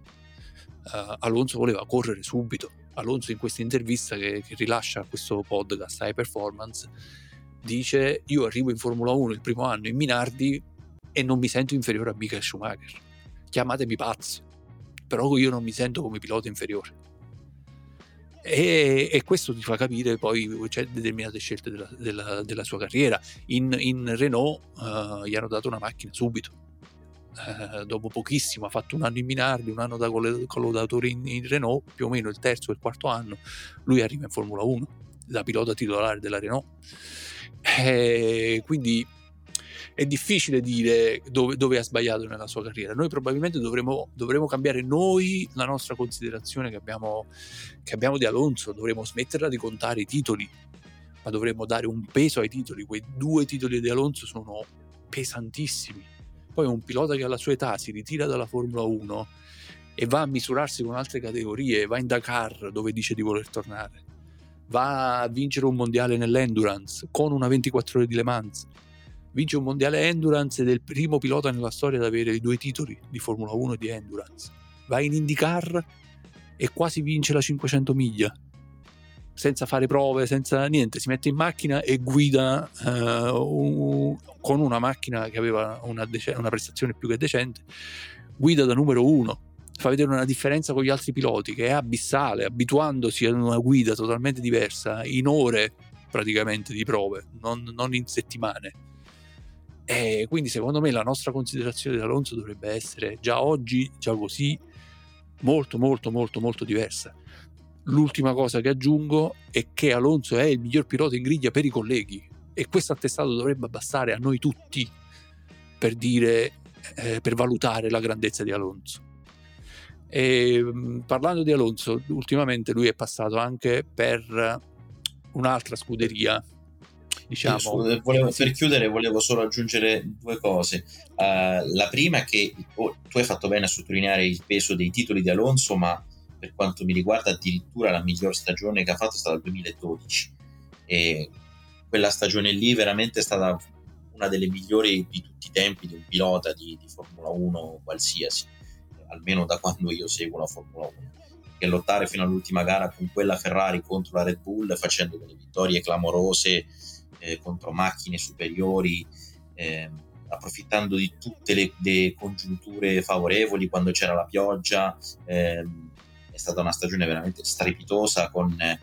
Uh, Alonso voleva correre subito. Alonso in questa intervista che, che rilascia questo podcast High Performance dice io arrivo in Formula 1 il primo anno in Minardi e non mi sento inferiore a Michael Schumacher. Chiamatemi pazzo, però io non mi sento come pilota inferiore. E, e, questo ti fa capire poi c'è determinate scelte della, della, della sua carriera. In, in Renault uh, gli hanno dato una macchina subito. Uh, dopo pochissimo ha fatto un anno in Minardi, un anno da collaudatore in, in Renault, più o meno il terzo o il quarto anno, lui arriva in Formula 1 da pilota titolare della Renault. E quindi è difficile dire dove, dove, ha sbagliato nella sua carriera. Noi probabilmente dovremo, dovremo cambiare noi la nostra considerazione che abbiamo, che abbiamo, di Alonso, dovremo smetterla di contare i titoli, ma dovremmo dare un peso ai titoli. Quei due titoli di Alonso sono pesantissimi. Poi un pilota che alla sua età si ritira dalla Formula 1 e va a misurarsi con altre categorie, va in Dakar dove dice di voler tornare, va a vincere un mondiale nell'endurance con una 24 ore di Le Mans vince un mondiale endurance ed è il primo pilota nella storia ad avere i due titoli di Formula 1 e di endurance. Va in IndyCar e quasi vince la 500 miglia senza fare prove, senza niente, si mette in macchina e guida uh, un, con una macchina che aveva una, dec- una, prestazione più che decente, guida da numero uno, fa vedere una differenza con gli altri piloti che è abissale, abituandosi ad una guida totalmente diversa in ore praticamente di prove, non, non in settimane. E quindi secondo me la nostra considerazione di Alonso dovrebbe essere già oggi, già così, molto molto molto molto diversa. L'ultima cosa che aggiungo è che Alonso è il miglior pilota in griglia per i colleghi e questo attestato dovrebbe bastare a noi tutti per dire, eh, per valutare la grandezza di Alonso. E, parlando di Alonso, ultimamente lui è passato anche per un'altra scuderia diciamo. Io, volevo, per chiudere volevo solo aggiungere due cose. Uh, la prima è che oh, tu hai fatto bene a sottolineare il peso dei titoli di Alonso, ma per quanto mi riguarda addirittura la miglior stagione che ha fatto è stata il 2012 e quella stagione lì veramente è stata una delle migliori di tutti i tempi di un pilota di, di Formula 1 qualsiasi, almeno da quando io seguo la Formula 1 che lottare fino all'ultima gara con quella Ferrari contro la Red Bull facendo delle vittorie clamorose eh, contro macchine superiori, eh, approfittando di tutte le, le, congiunture favorevoli quando c'era la pioggia. Eh, è stata una stagione veramente strepitosa con eh,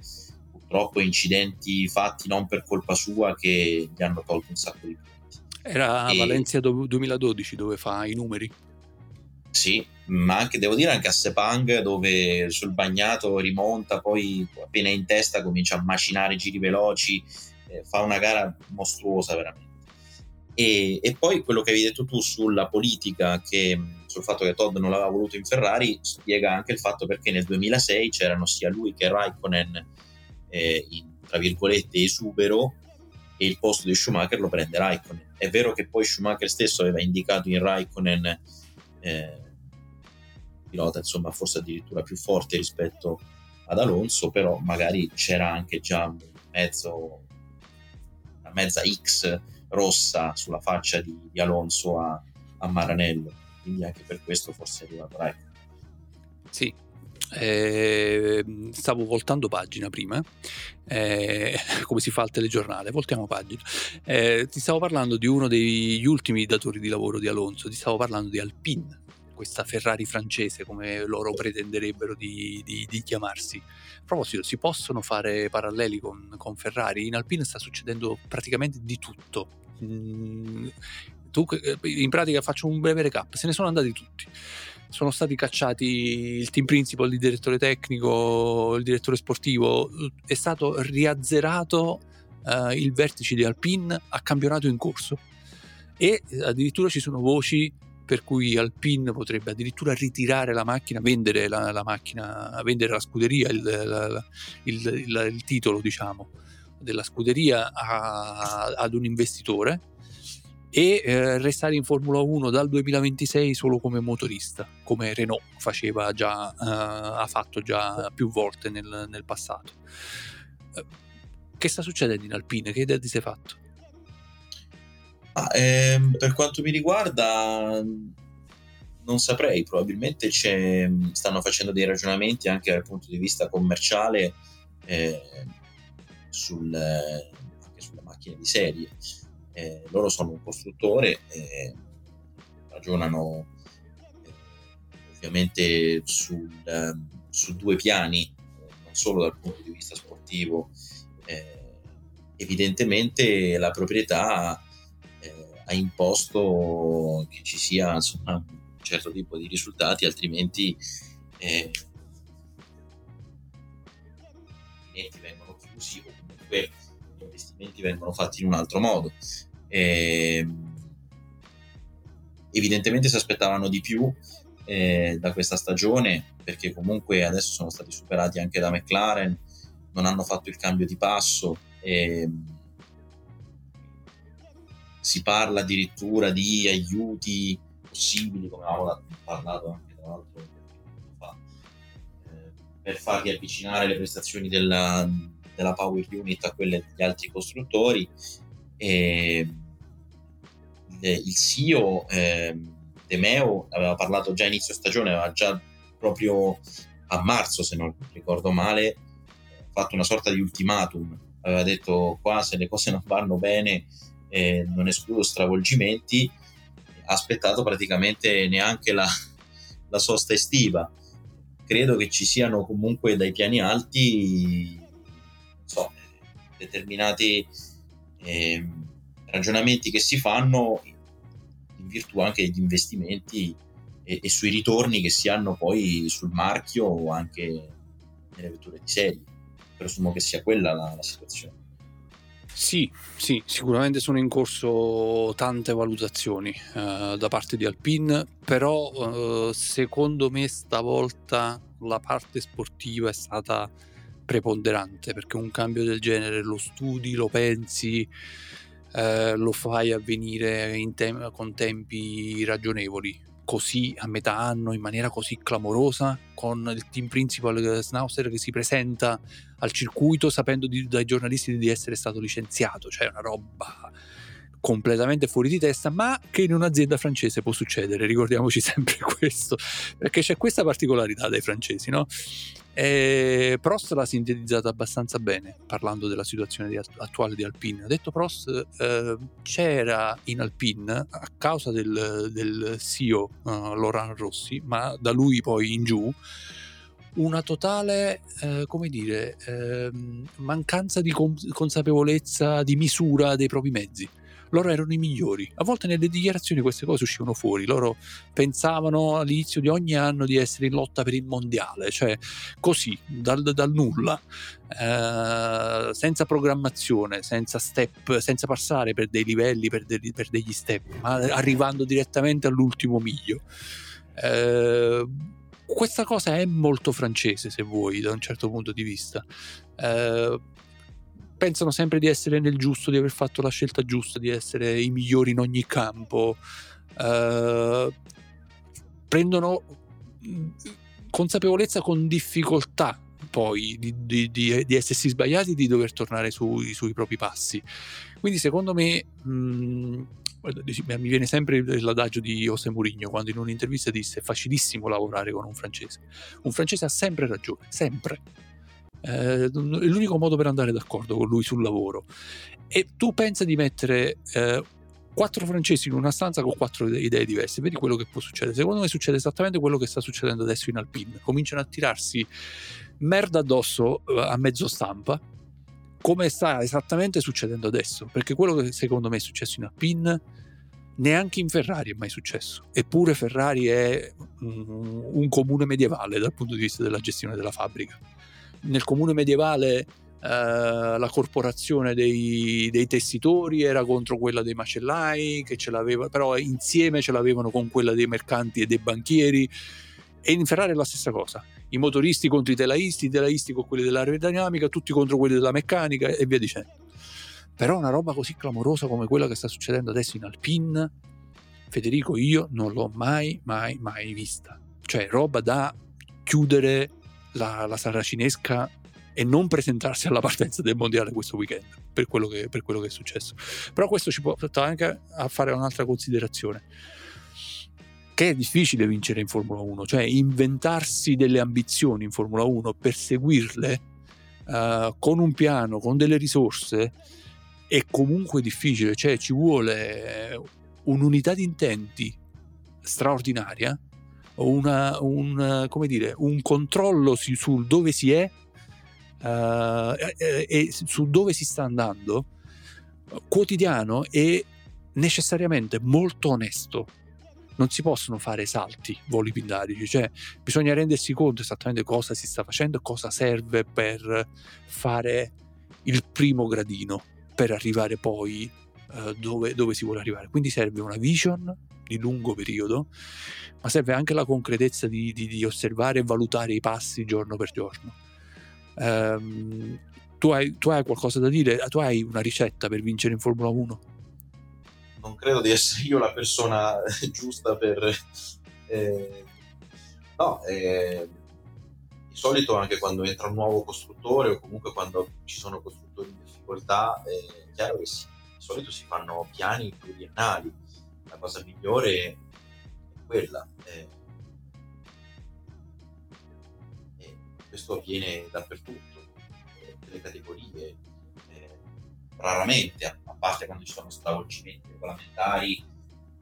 purtroppo incidenti fatti non per colpa sua che gli hanno tolto un sacco di punti. Era e... Valencia 2012 dove fa i numeri. Sì, ma anche devo dire anche a Sepang dove sul bagnato rimonta, poi appena in testa comincia a macinare giri veloci eh, fa una gara mostruosa veramente. E, e, poi quello che avevi detto tu sulla politica, che, sul fatto che Todd non l'aveva voluto in Ferrari, spiega anche il fatto perché nel 2006 c'erano sia lui che Raikkonen eh, in, tra virgolette, esubero e il posto di Schumacher lo prende Raikkonen. È vero che poi Schumacher stesso aveva indicato in Raikkonen eh, pilota insomma forse addirittura più forte rispetto ad Alonso, però magari c'era anche già mezzo, una mezza X rossa sulla faccia di, di Alonso a, a, Maranello, quindi anche per questo forse arrivato Raikkonen. Sì, eh, stavo voltando pagina prima, eh, come si fa al telegiornale, voltiamo pagina. Eh, ti stavo parlando di uno degli ultimi datori di lavoro di Alonso, ti stavo parlando di Alpine, questa Ferrari francese come loro pretenderebbero di, di, di chiamarsi. A proposito, si possono fare paralleli con, con, Ferrari? In Alpine sta succedendo praticamente di tutto. Mm, tu, eh, in pratica faccio un breve recap, se ne sono andati tutti. Sono stati cacciati il team principal, il direttore tecnico, il direttore sportivo, è stato riazzerato uh, il vertice di Alpine a campionato in corso. E addirittura ci sono voci per cui Alpine potrebbe addirittura ritirare la macchina, vendere la, la macchina, vendere la scuderia, il, la, il, il, il titolo diciamo della scuderia a, ad un investitore e eh, restare in Formula 1 dal 2026 solo come motorista, come Renault faceva già, eh, ha fatto già più volte nel, nel passato. Eh, che sta succedendo in Alpine? Che idea ti sei fatto? Ah, ehm, per quanto mi riguarda, non saprei, probabilmente stanno facendo dei ragionamenti anche dal punto di vista commerciale eh, sul, anche sulle macchine di serie eh, loro sono un costruttore, eh, ragionano eh, ovviamente sul, ehm, su due piani, non solo dal punto di vista sportivo. Eh, evidentemente la proprietà eh, ha imposto che ci sia insomma, un certo tipo di risultati, altrimenti eh, vengono chiusi o comunque investimenti vengono fatti in un altro modo. E, ehm, evidentemente si aspettavano di più eh, da questa stagione perché comunque adesso sono stati superati anche da McLaren, non hanno fatto il cambio di passo. E, ehm, si parla addirittura di aiuti possibili, come avevamo parlato anche tra l'altro eh, per farli avvicinare le prestazioni della, della Power Unit a quelle degli altri costruttori. E il CEO eh, De Meo aveva parlato già inizio stagione, aveva già proprio a marzo, se non ricordo male, fatto una sorta di ultimatum. Aveva detto qua se le cose non vanno bene eh, non escludo stravolgimenti. Ha aspettato praticamente neanche la, la sosta estiva. Credo che ci siano comunque dai piani alti so, determinati eh, ragionamenti che si fanno virtù anche degli investimenti e, e, sui ritorni che si hanno poi sul marchio o anche nelle vetture di serie. Presumo che sia quella la, la situazione. Sì, sì, sicuramente sono in corso tante valutazioni uh, da parte di Alpine, però uh, secondo me stavolta la parte sportiva è stata preponderante perché un cambio del genere lo studi, lo pensi, eh, lo fai avvenire tem- con tempi ragionevoli. Così a metà anno, in maniera così clamorosa, con il team principal Snauser che si presenta al circuito sapendo di, dai giornalisti di essere stato licenziato, cioè una roba completamente fuori di testa, ma che in un'azienda francese può succedere, ricordiamoci sempre questo, perché c'è questa particolarità dai francesi, no? E Prost l'ha sintetizzata abbastanza bene parlando della situazione di, attuale di Alpine. Ha detto Prost eh, c'era in Alpine a causa del, del CEO uh, Laurent Rossi, ma da lui poi in giù una totale, eh, come dire, eh, mancanza di consapevolezza, di misura dei propri mezzi loro erano i migliori. A volte nelle dichiarazioni queste cose uscivano fuori, loro pensavano all'inizio di ogni anno di essere in lotta per il mondiale, cioè così, dal, dal nulla, eh, senza programmazione, senza step, senza passare per dei livelli, per, de- per degli step, ma arrivando direttamente all'ultimo miglio. Eh, questa cosa è molto francese, se vuoi, da un certo punto di vista. Eh, pensano sempre di essere nel giusto, di aver fatto la scelta giusta, di essere i migliori in ogni campo. Uh, prendono mm, consapevolezza con difficoltà poi di, di, di, di essersi sbagliati di dover tornare sui, sui propri passi. Quindi secondo me mh, mm, mi viene sempre l'adagio di José Mourinho quando in un'intervista disse è facilissimo lavorare con un francese. Un francese ha sempre ragione, sempre. Eh, è l'unico modo per andare d'accordo con lui sul lavoro. E tu pensa di mettere eh, quattro francesi in una stanza con quattro idee diverse, vedi quello che può succedere. Secondo me succede esattamente quello che sta succedendo adesso in Alpine. Cominciano a tirarsi merda addosso eh, a mezzo stampa, come sta esattamente succedendo adesso. Perché quello che secondo me è successo in Alpine, neanche in Ferrari è mai successo. Eppure Ferrari è un comune medievale dal punto di vista della gestione della fabbrica. Nel comune medievale Uh, la corporazione dei, dei, tessitori era contro quella dei macellai, che ce l'aveva, però insieme ce l'avevano con quella dei mercanti e dei banchieri. E in Ferrari è la stessa cosa. I motoristi contro i telaisti, i telaisti con quelli dell'aerodinamica, tutti contro quelli della meccanica e via dicendo. Però una roba così clamorosa come quella che sta succedendo adesso in Alpine, Federico, io non l'ho mai, mai, mai vista. Cioè, roba da chiudere la, la saracinesca e non presentarsi alla partenza del mondiale questo weekend per quello, che, per quello che è successo. Però questo ci porta anche a fare un'altra considerazione che è difficile vincere in Formula 1, cioè inventarsi delle ambizioni in Formula 1, perseguirle uh, con un piano, con delle risorse, è comunque difficile, cioè ci vuole un'unità di intenti straordinaria, una, un, dire, un controllo su dove si è uh, e, e su dove si sta andando quotidiano e necessariamente molto onesto. Non si possono fare salti, voli pindarici, cioè bisogna rendersi conto esattamente cosa si sta facendo, cosa serve per fare il primo gradino, per arrivare poi uh, dove, dove si vuole arrivare. Quindi serve una vision di lungo periodo, ma serve anche la concretezza di, di, di osservare e valutare i passi giorno per giorno. Um, tu, hai, tu, hai, qualcosa da dire? Tu hai una ricetta per vincere in Formula 1? Non credo di essere io la persona giusta per... Eh, no, eh, di solito anche quando entra un nuovo costruttore o comunque quando ci sono costruttori in difficoltà, è chiaro che sì, di solito si fanno piani pluriennali. La cosa migliore è quella. Eh, questo avviene dappertutto, eh, le categorie, eh, raramente, a, parte quando ci sono stravolgimenti regolamentari,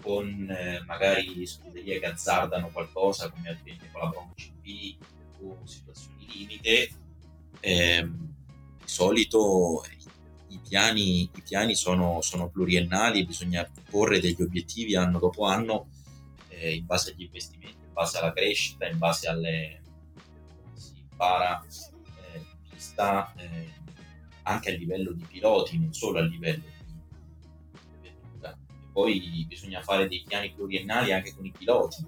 con eh, magari scuderie che azzardano qualcosa come avviene con la Brown GP o situazioni limite, ehm, di solito piani, i piani sono, sono, pluriennali, bisogna porre degli obiettivi anno dopo anno eh, in base agli investimenti, in base alla crescita, in base alle, para eh, pista eh, anche a livello di piloti, non solo a livello di vettura. Poi bisogna fare dei piani pluriennali anche con i piloti.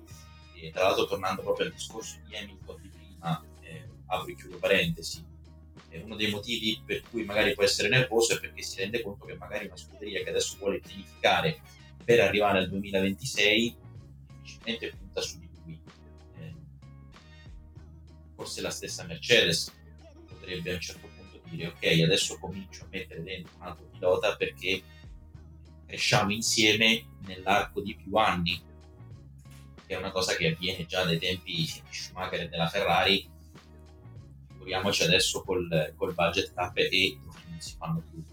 E tra l'altro, tornando proprio al discorso di Hamilton di prima, eh, apro e chiudo parentesi, uno dei motivi per cui magari può essere nervoso è perché si rende conto che magari una scuderia che adesso vuole pianificare per arrivare al 2026 difficilmente punta su di forse la stessa Mercedes potrebbe a un certo punto dire ok adesso comincio a mettere dentro un altro pilota perché cresciamo insieme nell'arco di più anni. Che è una cosa che avviene già dai tempi di Schumacher e della Ferrari figuriamoci adesso col, col budget cap e non si fanno più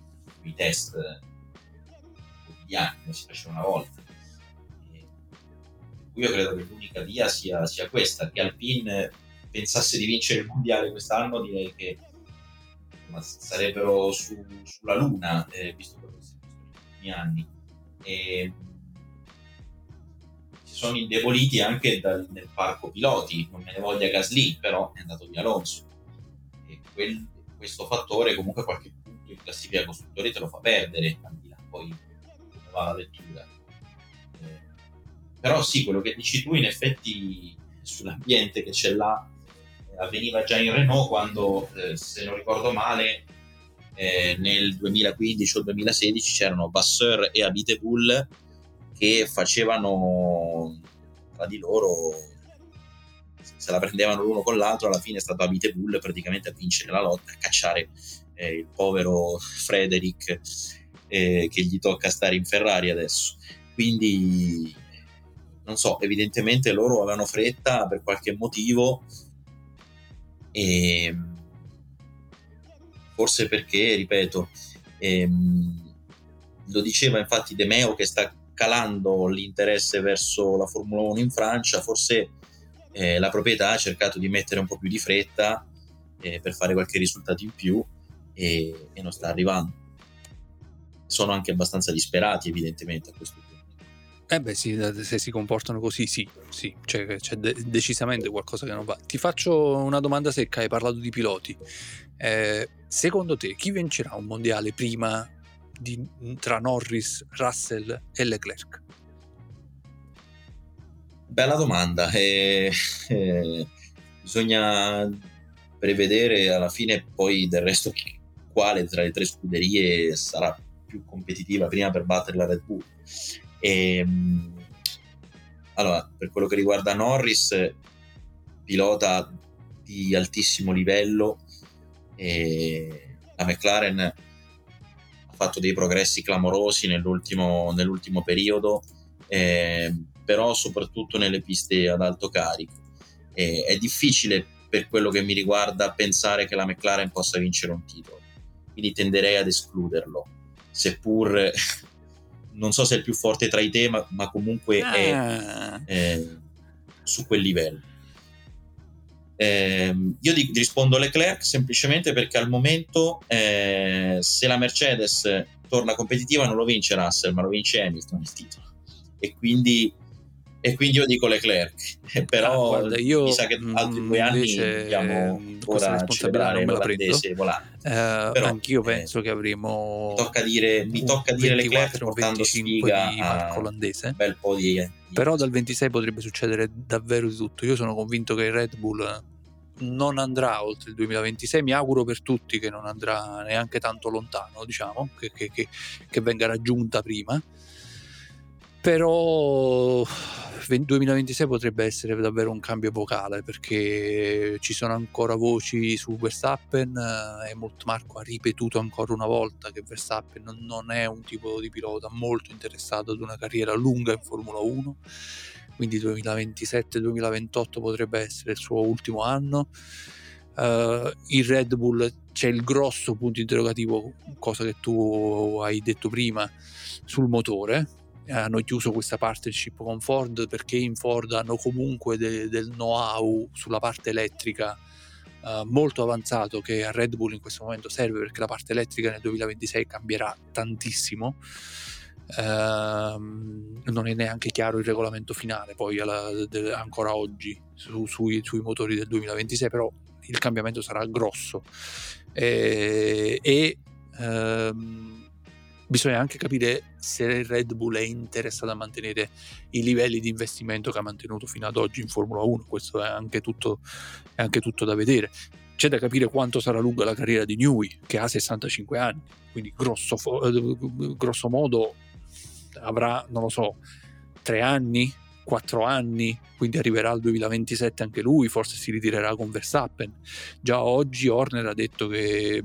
i test quotidiani come si faceva una volta. Io credo che l'unica via sia, sia questa che Alpine pensasse di vincere il mondiale quest'anno direi che insomma, sarebbero su, sulla luna eh, visto che questi ultimi anni. E si sono indeboliti anche dal, nel parco piloti non me ne voglia Gasly però è andato via Alonso quel, questo fattore comunque qualche punto in classifica costruttori te lo fa perdere poi va la lettura. Eh, però sì quello che dici tu in effetti sull'ambiente che c'è là avveniva già in Renault quando, eh, se non ricordo male, eh, nel 2015 o 2016 c'erano Vasseur e Abitepool che facevano tra di loro se la prendevano l'uno con l'altro alla fine è stato Abitepool praticamente a vincere la lotta a cacciare eh, il povero Frederick eh, che gli tocca stare in Ferrari adesso. Quindi non so evidentemente loro avevano fretta per qualche motivo e forse perché, ripeto, ehm, lo diceva infatti De Meo che sta calando l'interesse verso la Formula 1 in Francia, forse eh, la proprietà ha cercato di mettere un po' più di fretta eh, per fare qualche risultato in più e, e, non sta arrivando. Sono anche abbastanza disperati evidentemente a questo punto. Eh beh sì, se si comportano così sì, sì, c'è, c'è de- decisamente qualcosa che non va. Ti faccio una domanda secca, hai parlato di piloti. Eh, secondo te chi vincerà un mondiale prima di, tra Norris, Russell e Leclerc? Bella domanda. Eh, eh, bisogna prevedere alla fine poi del resto quale tra le tre scuderie sarà più competitiva prima per battere la Red Bull. E, ehm, allora, per quello che riguarda Norris, pilota di altissimo livello, e la McLaren ha fatto dei progressi clamorosi nell'ultimo, nell'ultimo periodo, eh, però soprattutto nelle piste ad alto carico. Eh, è difficile per quello che mi riguarda pensare che la McLaren possa vincere un titolo, quindi tenderei ad escluderlo, seppur non so se è il più forte tra i te, ma, ma comunque ah. è, è su quel livello. Eh, io di, rispondo Leclerc semplicemente perché al momento eh, se la Mercedes torna competitiva non lo vince Russell ma lo vince Hamilton il titolo e quindi, e quindi io dico Leclerc. Però ah, guarda, io, mi sa che altri due anni dobbiamo ancora celebrare l'olandese volante eh, però anch'io eh, penso che avremo mi tocca dire, mi tocca dire Leclerc portando sfiga di Marco olandese. bel po' di però dal 26 potrebbe succedere davvero di tutto. Io sono convinto che il Red Bull non andrà oltre il 2026, mi auguro per tutti che non andrà neanche tanto lontano, diciamo, che, che, che, che venga raggiunta prima. Però 2026 potrebbe essere davvero un cambio vocale perché ci sono ancora voci su Verstappen e Molt Marco ha ripetuto ancora una volta che Verstappen non è un tipo di pilota molto interessato ad una carriera lunga in Formula 1 quindi 2027-2028 potrebbe essere il suo ultimo anno. Uh, il Red Bull c'è il grosso punto interrogativo, cosa che tu hai detto prima, sul motore. Hanno chiuso questa partnership con Ford perché in Ford hanno comunque de- del know-how sulla parte elettrica uh, molto avanzato che a Red Bull in questo momento serve perché la parte elettrica nel 2026 cambierà tantissimo. Ehm, non è neanche chiaro il regolamento finale poi alla, de, ancora oggi su, sui, sui, motori del 2026 però il cambiamento sarà grosso. E, e ehm, bisogna anche capire se il Red Bull è interessato a mantenere i livelli di investimento che ha mantenuto fino ad oggi in Formula 1 questo è anche tutto, è anche tutto da vedere. C'è da capire quanto sarà lunga la carriera di Newey che ha 65 anni. Quindi grosso, grosso modo avrà, non lo so, tre anni, quattro anni, quindi arriverà al 2027 anche lui, forse si ritirerà con Verstappen. Già oggi Horner ha detto che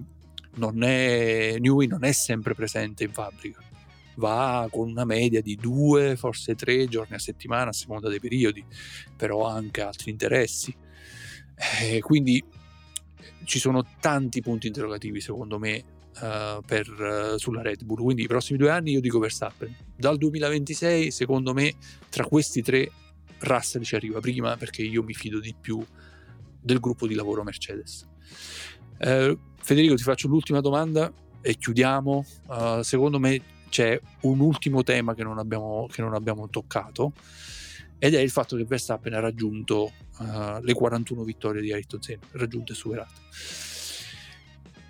non è, Newey non è sempre presente in fabbrica, va con una media di due, forse tre giorni a settimana a seconda dei periodi, però ha anche altri interessi. Eh, quindi ci sono tanti punti interrogativi secondo me uh, per, uh, sulla Red Bull. Quindi i prossimi due anni io dico Verstappen. Dal 2026, secondo me, tra questi tre, Russell ci arriva prima perché io mi fido di più del gruppo di lavoro Mercedes. Uh, Federico, ti faccio l'ultima domanda e chiudiamo. secondo me c'è un ultimo tema che non abbiamo, che non abbiamo toccato ed è il fatto che Verstappen ha raggiunto uh, le 41 vittorie di Ayrton Senna, raggiunto e superato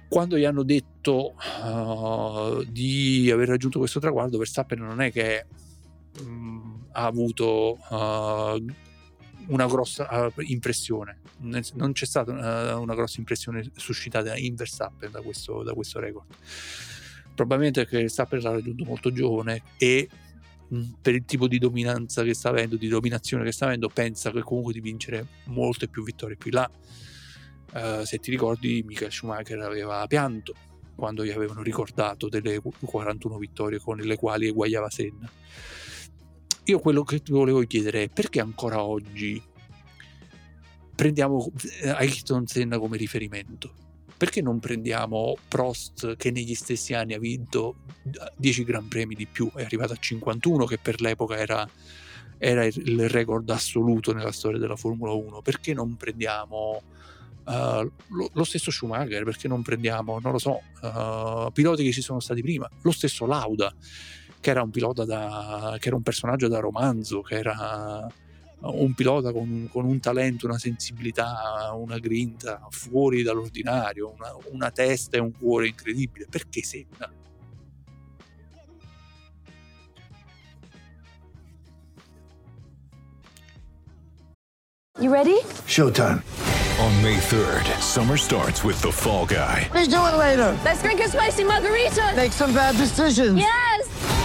quando gli hanno detto uh, di aver raggiunto questo traguardo, Verstappen non è che mm, ha avuto uh, una grossa uh, impressione. Non c'è stata una, una, grossa impressione suscitata in Verstappen da questo, da questo record. Probabilmente perché Verstappen l'ha raggiunto molto giovane e per il tipo di dominanza che sta avendo, di dominazione che sta avendo, pensa che comunque di vincere molte più vittorie più là. Uh, se ti ricordi, Michael Schumacher aveva pianto quando gli avevano ricordato delle 41 vittorie con le quali eguagliava Senna. Io quello che ti volevo chiedere è perché ancora oggi prendiamo eh, Ayrton Senna come riferimento? Perché non prendiamo Prost che negli stessi anni ha vinto 10 Gran Premi di più, è arrivato a 51 che per l'epoca era, era il record assoluto nella storia della Formula 1? Perché non prendiamo Uh, lo, lo, stesso Schumacher, perché non prendiamo, non lo so, uh, piloti che ci sono stati prima, lo stesso Lauda, che era un pilota da, che era un personaggio da romanzo, che era un pilota con, con un talento, una sensibilità, una grinta fuori dall'ordinario, una, una testa e un cuore incredibile. Perché Senna? You ready? Showtime. On May 3rd, summer starts with The Fall Guy. Let's do it later. Let's drink a spicy margarita. Make some bad decisions. Yes.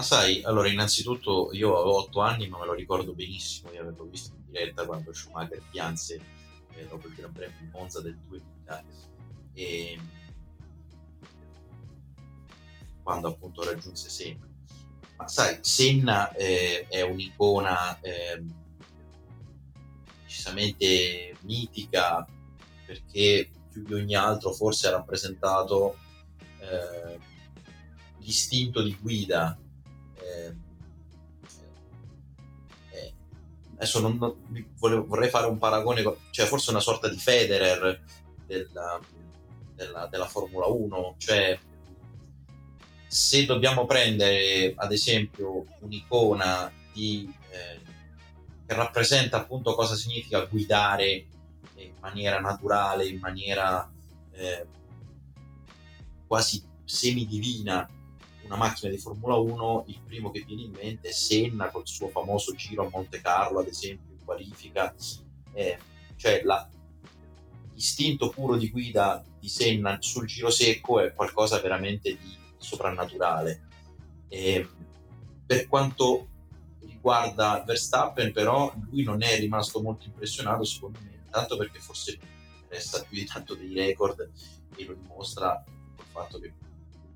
Ma sai, allora innanzitutto io avevo 8 anni ma me lo ricordo benissimo di averlo visto in diretta quando Schumacher pianse eh, dopo il Gran Premio di Monza del 2000 e quando appunto raggiunse Senna. Ma sai, Senna eh, è un'icona eh, decisamente mitica perché più di ogni altro forse ha rappresentato eh, l'istinto di guida eh, eh, adesso non, non, vorrei fare un paragone, cioè forse una sorta di Federer della, della, della Formula 1, cioè se dobbiamo prendere ad esempio un'icona di, eh, che rappresenta appunto cosa significa guidare in maniera naturale, in maniera eh, quasi semidivina una macchina di Formula 1, il primo che viene in mente è Senna col suo famoso giro a Monte Carlo, ad esempio, in qualifica. Eh, cioè la, l'istinto puro di guida di Senna sul giro secco è qualcosa veramente di soprannaturale. Eh, per quanto riguarda Verstappen, però, lui non è rimasto molto impressionato, secondo me, tanto perché forse resta più di tanto dei record e lo dimostra col fatto che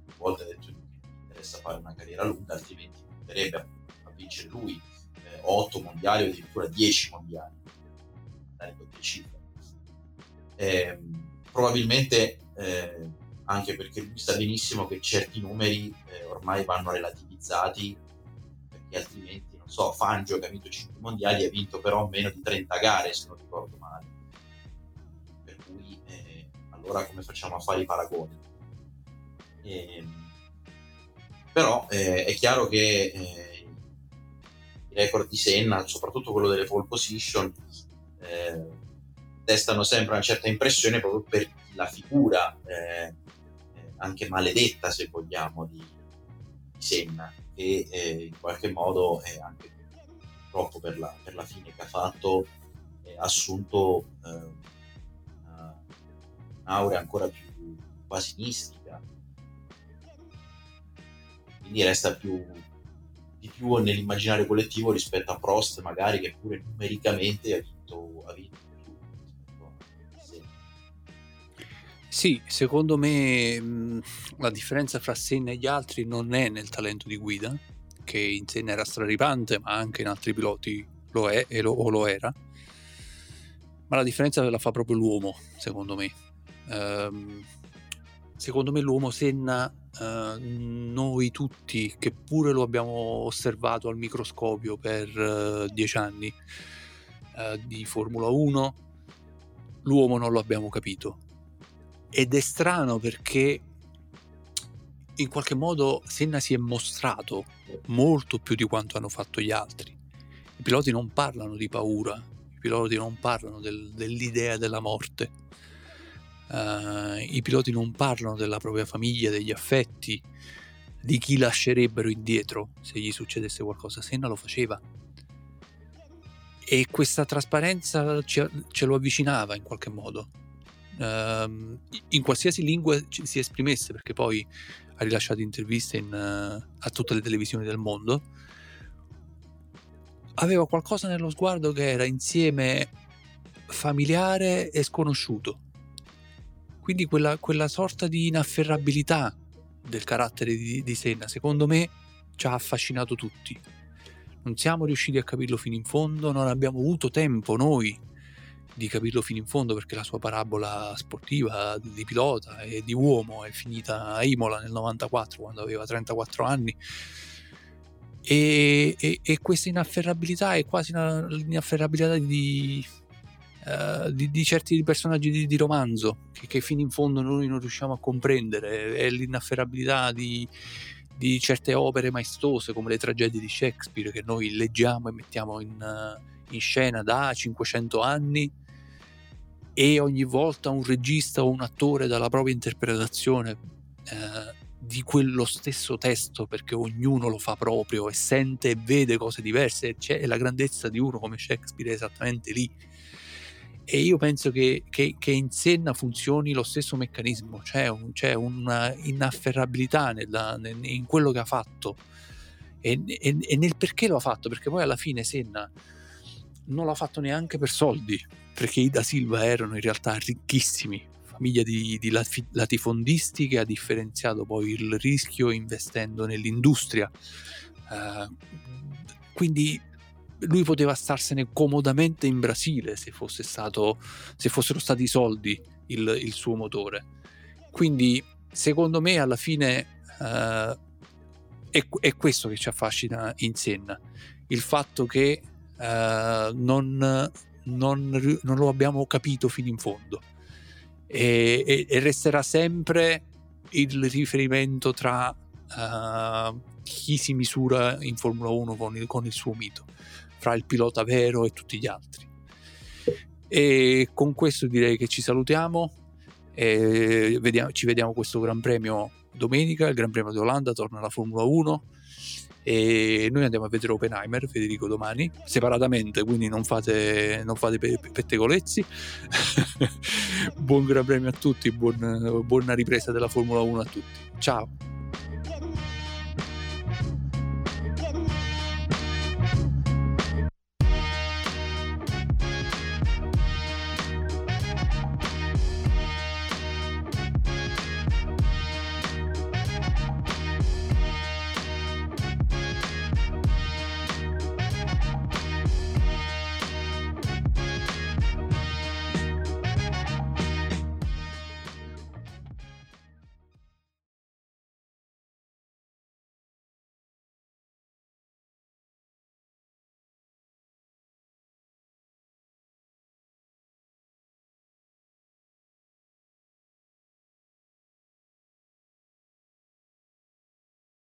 a volte ha detto interessa fare una carriera lunga, altrimenti potrebbe a vincere lui eh, 8 mondiali o addirittura 10 mondiali. Eh, probabilmente eh, anche perché lui sa benissimo che certi numeri eh, ormai vanno relativizzati perché altrimenti, non so, Fangio che ha vinto 5 mondiali ha vinto però meno di 30 gare se non ricordo male. Per cui eh, allora come facciamo a fare i paragoni? Ehm, però eh, è chiaro che eh, i record di Senna, soprattutto quello delle pole position, eh, destano sempre una certa impressione proprio per la figura eh, anche maledetta, se vogliamo, di, di Senna, che eh, in qualche modo è anche purtroppo per la, per la fine che ha fatto ha assunto una, un'aurea ancora più quasi mistica quindi resta più di più nell'immaginario collettivo rispetto a Prost magari che pure numericamente ha vinto, ha vinto Sì, secondo me la differenza fra Senna e gli altri non è nel talento di guida, che in Senna era straripante, ma anche in altri piloti lo è lo, o lo era, ma la differenza la fa proprio l'uomo, secondo me. Ehm, secondo me l'uomo Senna, eh, noi tutti, che pure lo abbiamo osservato al microscopio per eh, dieci anni eh, di Formula 1, l'uomo non lo abbiamo capito ed è strano perché in qualche modo Senna si è mostrato molto più di quanto hanno fatto gli altri. I piloti non parlano di paura, i piloti non parlano del, dell'idea della morte, uh, i piloti non parlano della propria famiglia, degli affetti, di chi lascerebbero indietro se gli succedesse qualcosa. Senna lo faceva. E questa trasparenza ce, ce lo avvicinava in qualche modo uh, in qualsiasi lingua si esprimesse, perché poi ha rilasciato interviste in, uh, a tutte le televisioni del mondo, aveva qualcosa nello sguardo che era insieme familiare e sconosciuto. Quindi quella, quella sorta di inafferrabilità del carattere di, di Senna, secondo me, ci ha affascinato tutti. Non siamo riusciti a capirlo fino in fondo, non abbiamo avuto tempo noi di capirlo fino in fondo perché la sua parabola sportiva di pilota e di uomo è finita a Imola nel 94 quando aveva 34 anni e, e, e questa inafferrabilità è quasi una, l'inafferrabilità di, uh, di, di, certi personaggi di, di romanzo che, che, fino in fondo noi non riusciamo a comprendere. È l'inafferrabilità di, di certe opere maestose come le tragedie di Shakespeare che noi leggiamo e mettiamo in, uh, in scena da 500 anni e ogni volta un regista o un attore dalla propria interpretazione eh, di quello stesso testo perché ognuno lo fa proprio e sente e vede cose diverse c'è la grandezza di uno come Shakespeare è esattamente lì e io penso che, che, che in Senna funzioni lo stesso meccanismo c'è, un, c'è una nella, in quello che ha fatto e, e, e nel perché lo ha fatto perché poi alla fine Senna non l'ha fatto neanche per soldi perché i da Silva erano in realtà ricchissimi, famiglia di, di latifondisti che ha differenziato poi il rischio investendo nell'industria. Uh, quindi lui poteva starsene comodamente in Brasile se, fosse stato, se fossero stati i soldi il, il, suo motore. Quindi secondo me alla fine uh, è, è, questo che ci affascina in Senna, il fatto che uh, non non, non lo abbiamo capito fino in fondo. E, e, e resterà sempre il riferimento tra uh, chi si misura in Formula 1 con il, con il, suo mito, fra il pilota vero e tutti gli altri. E con questo direi che ci salutiamo. E vediamo, ci vediamo questo Gran Premio domenica. Il Gran Premio di Olanda torna alla Formula 1 e noi andiamo a vedere Oppenheimer, Federico, domani, separatamente, quindi non fate, non fate pettegolezzi. buon gran premio a tutti, buon, buona ripresa della Formula 1 a tutti. Ciao!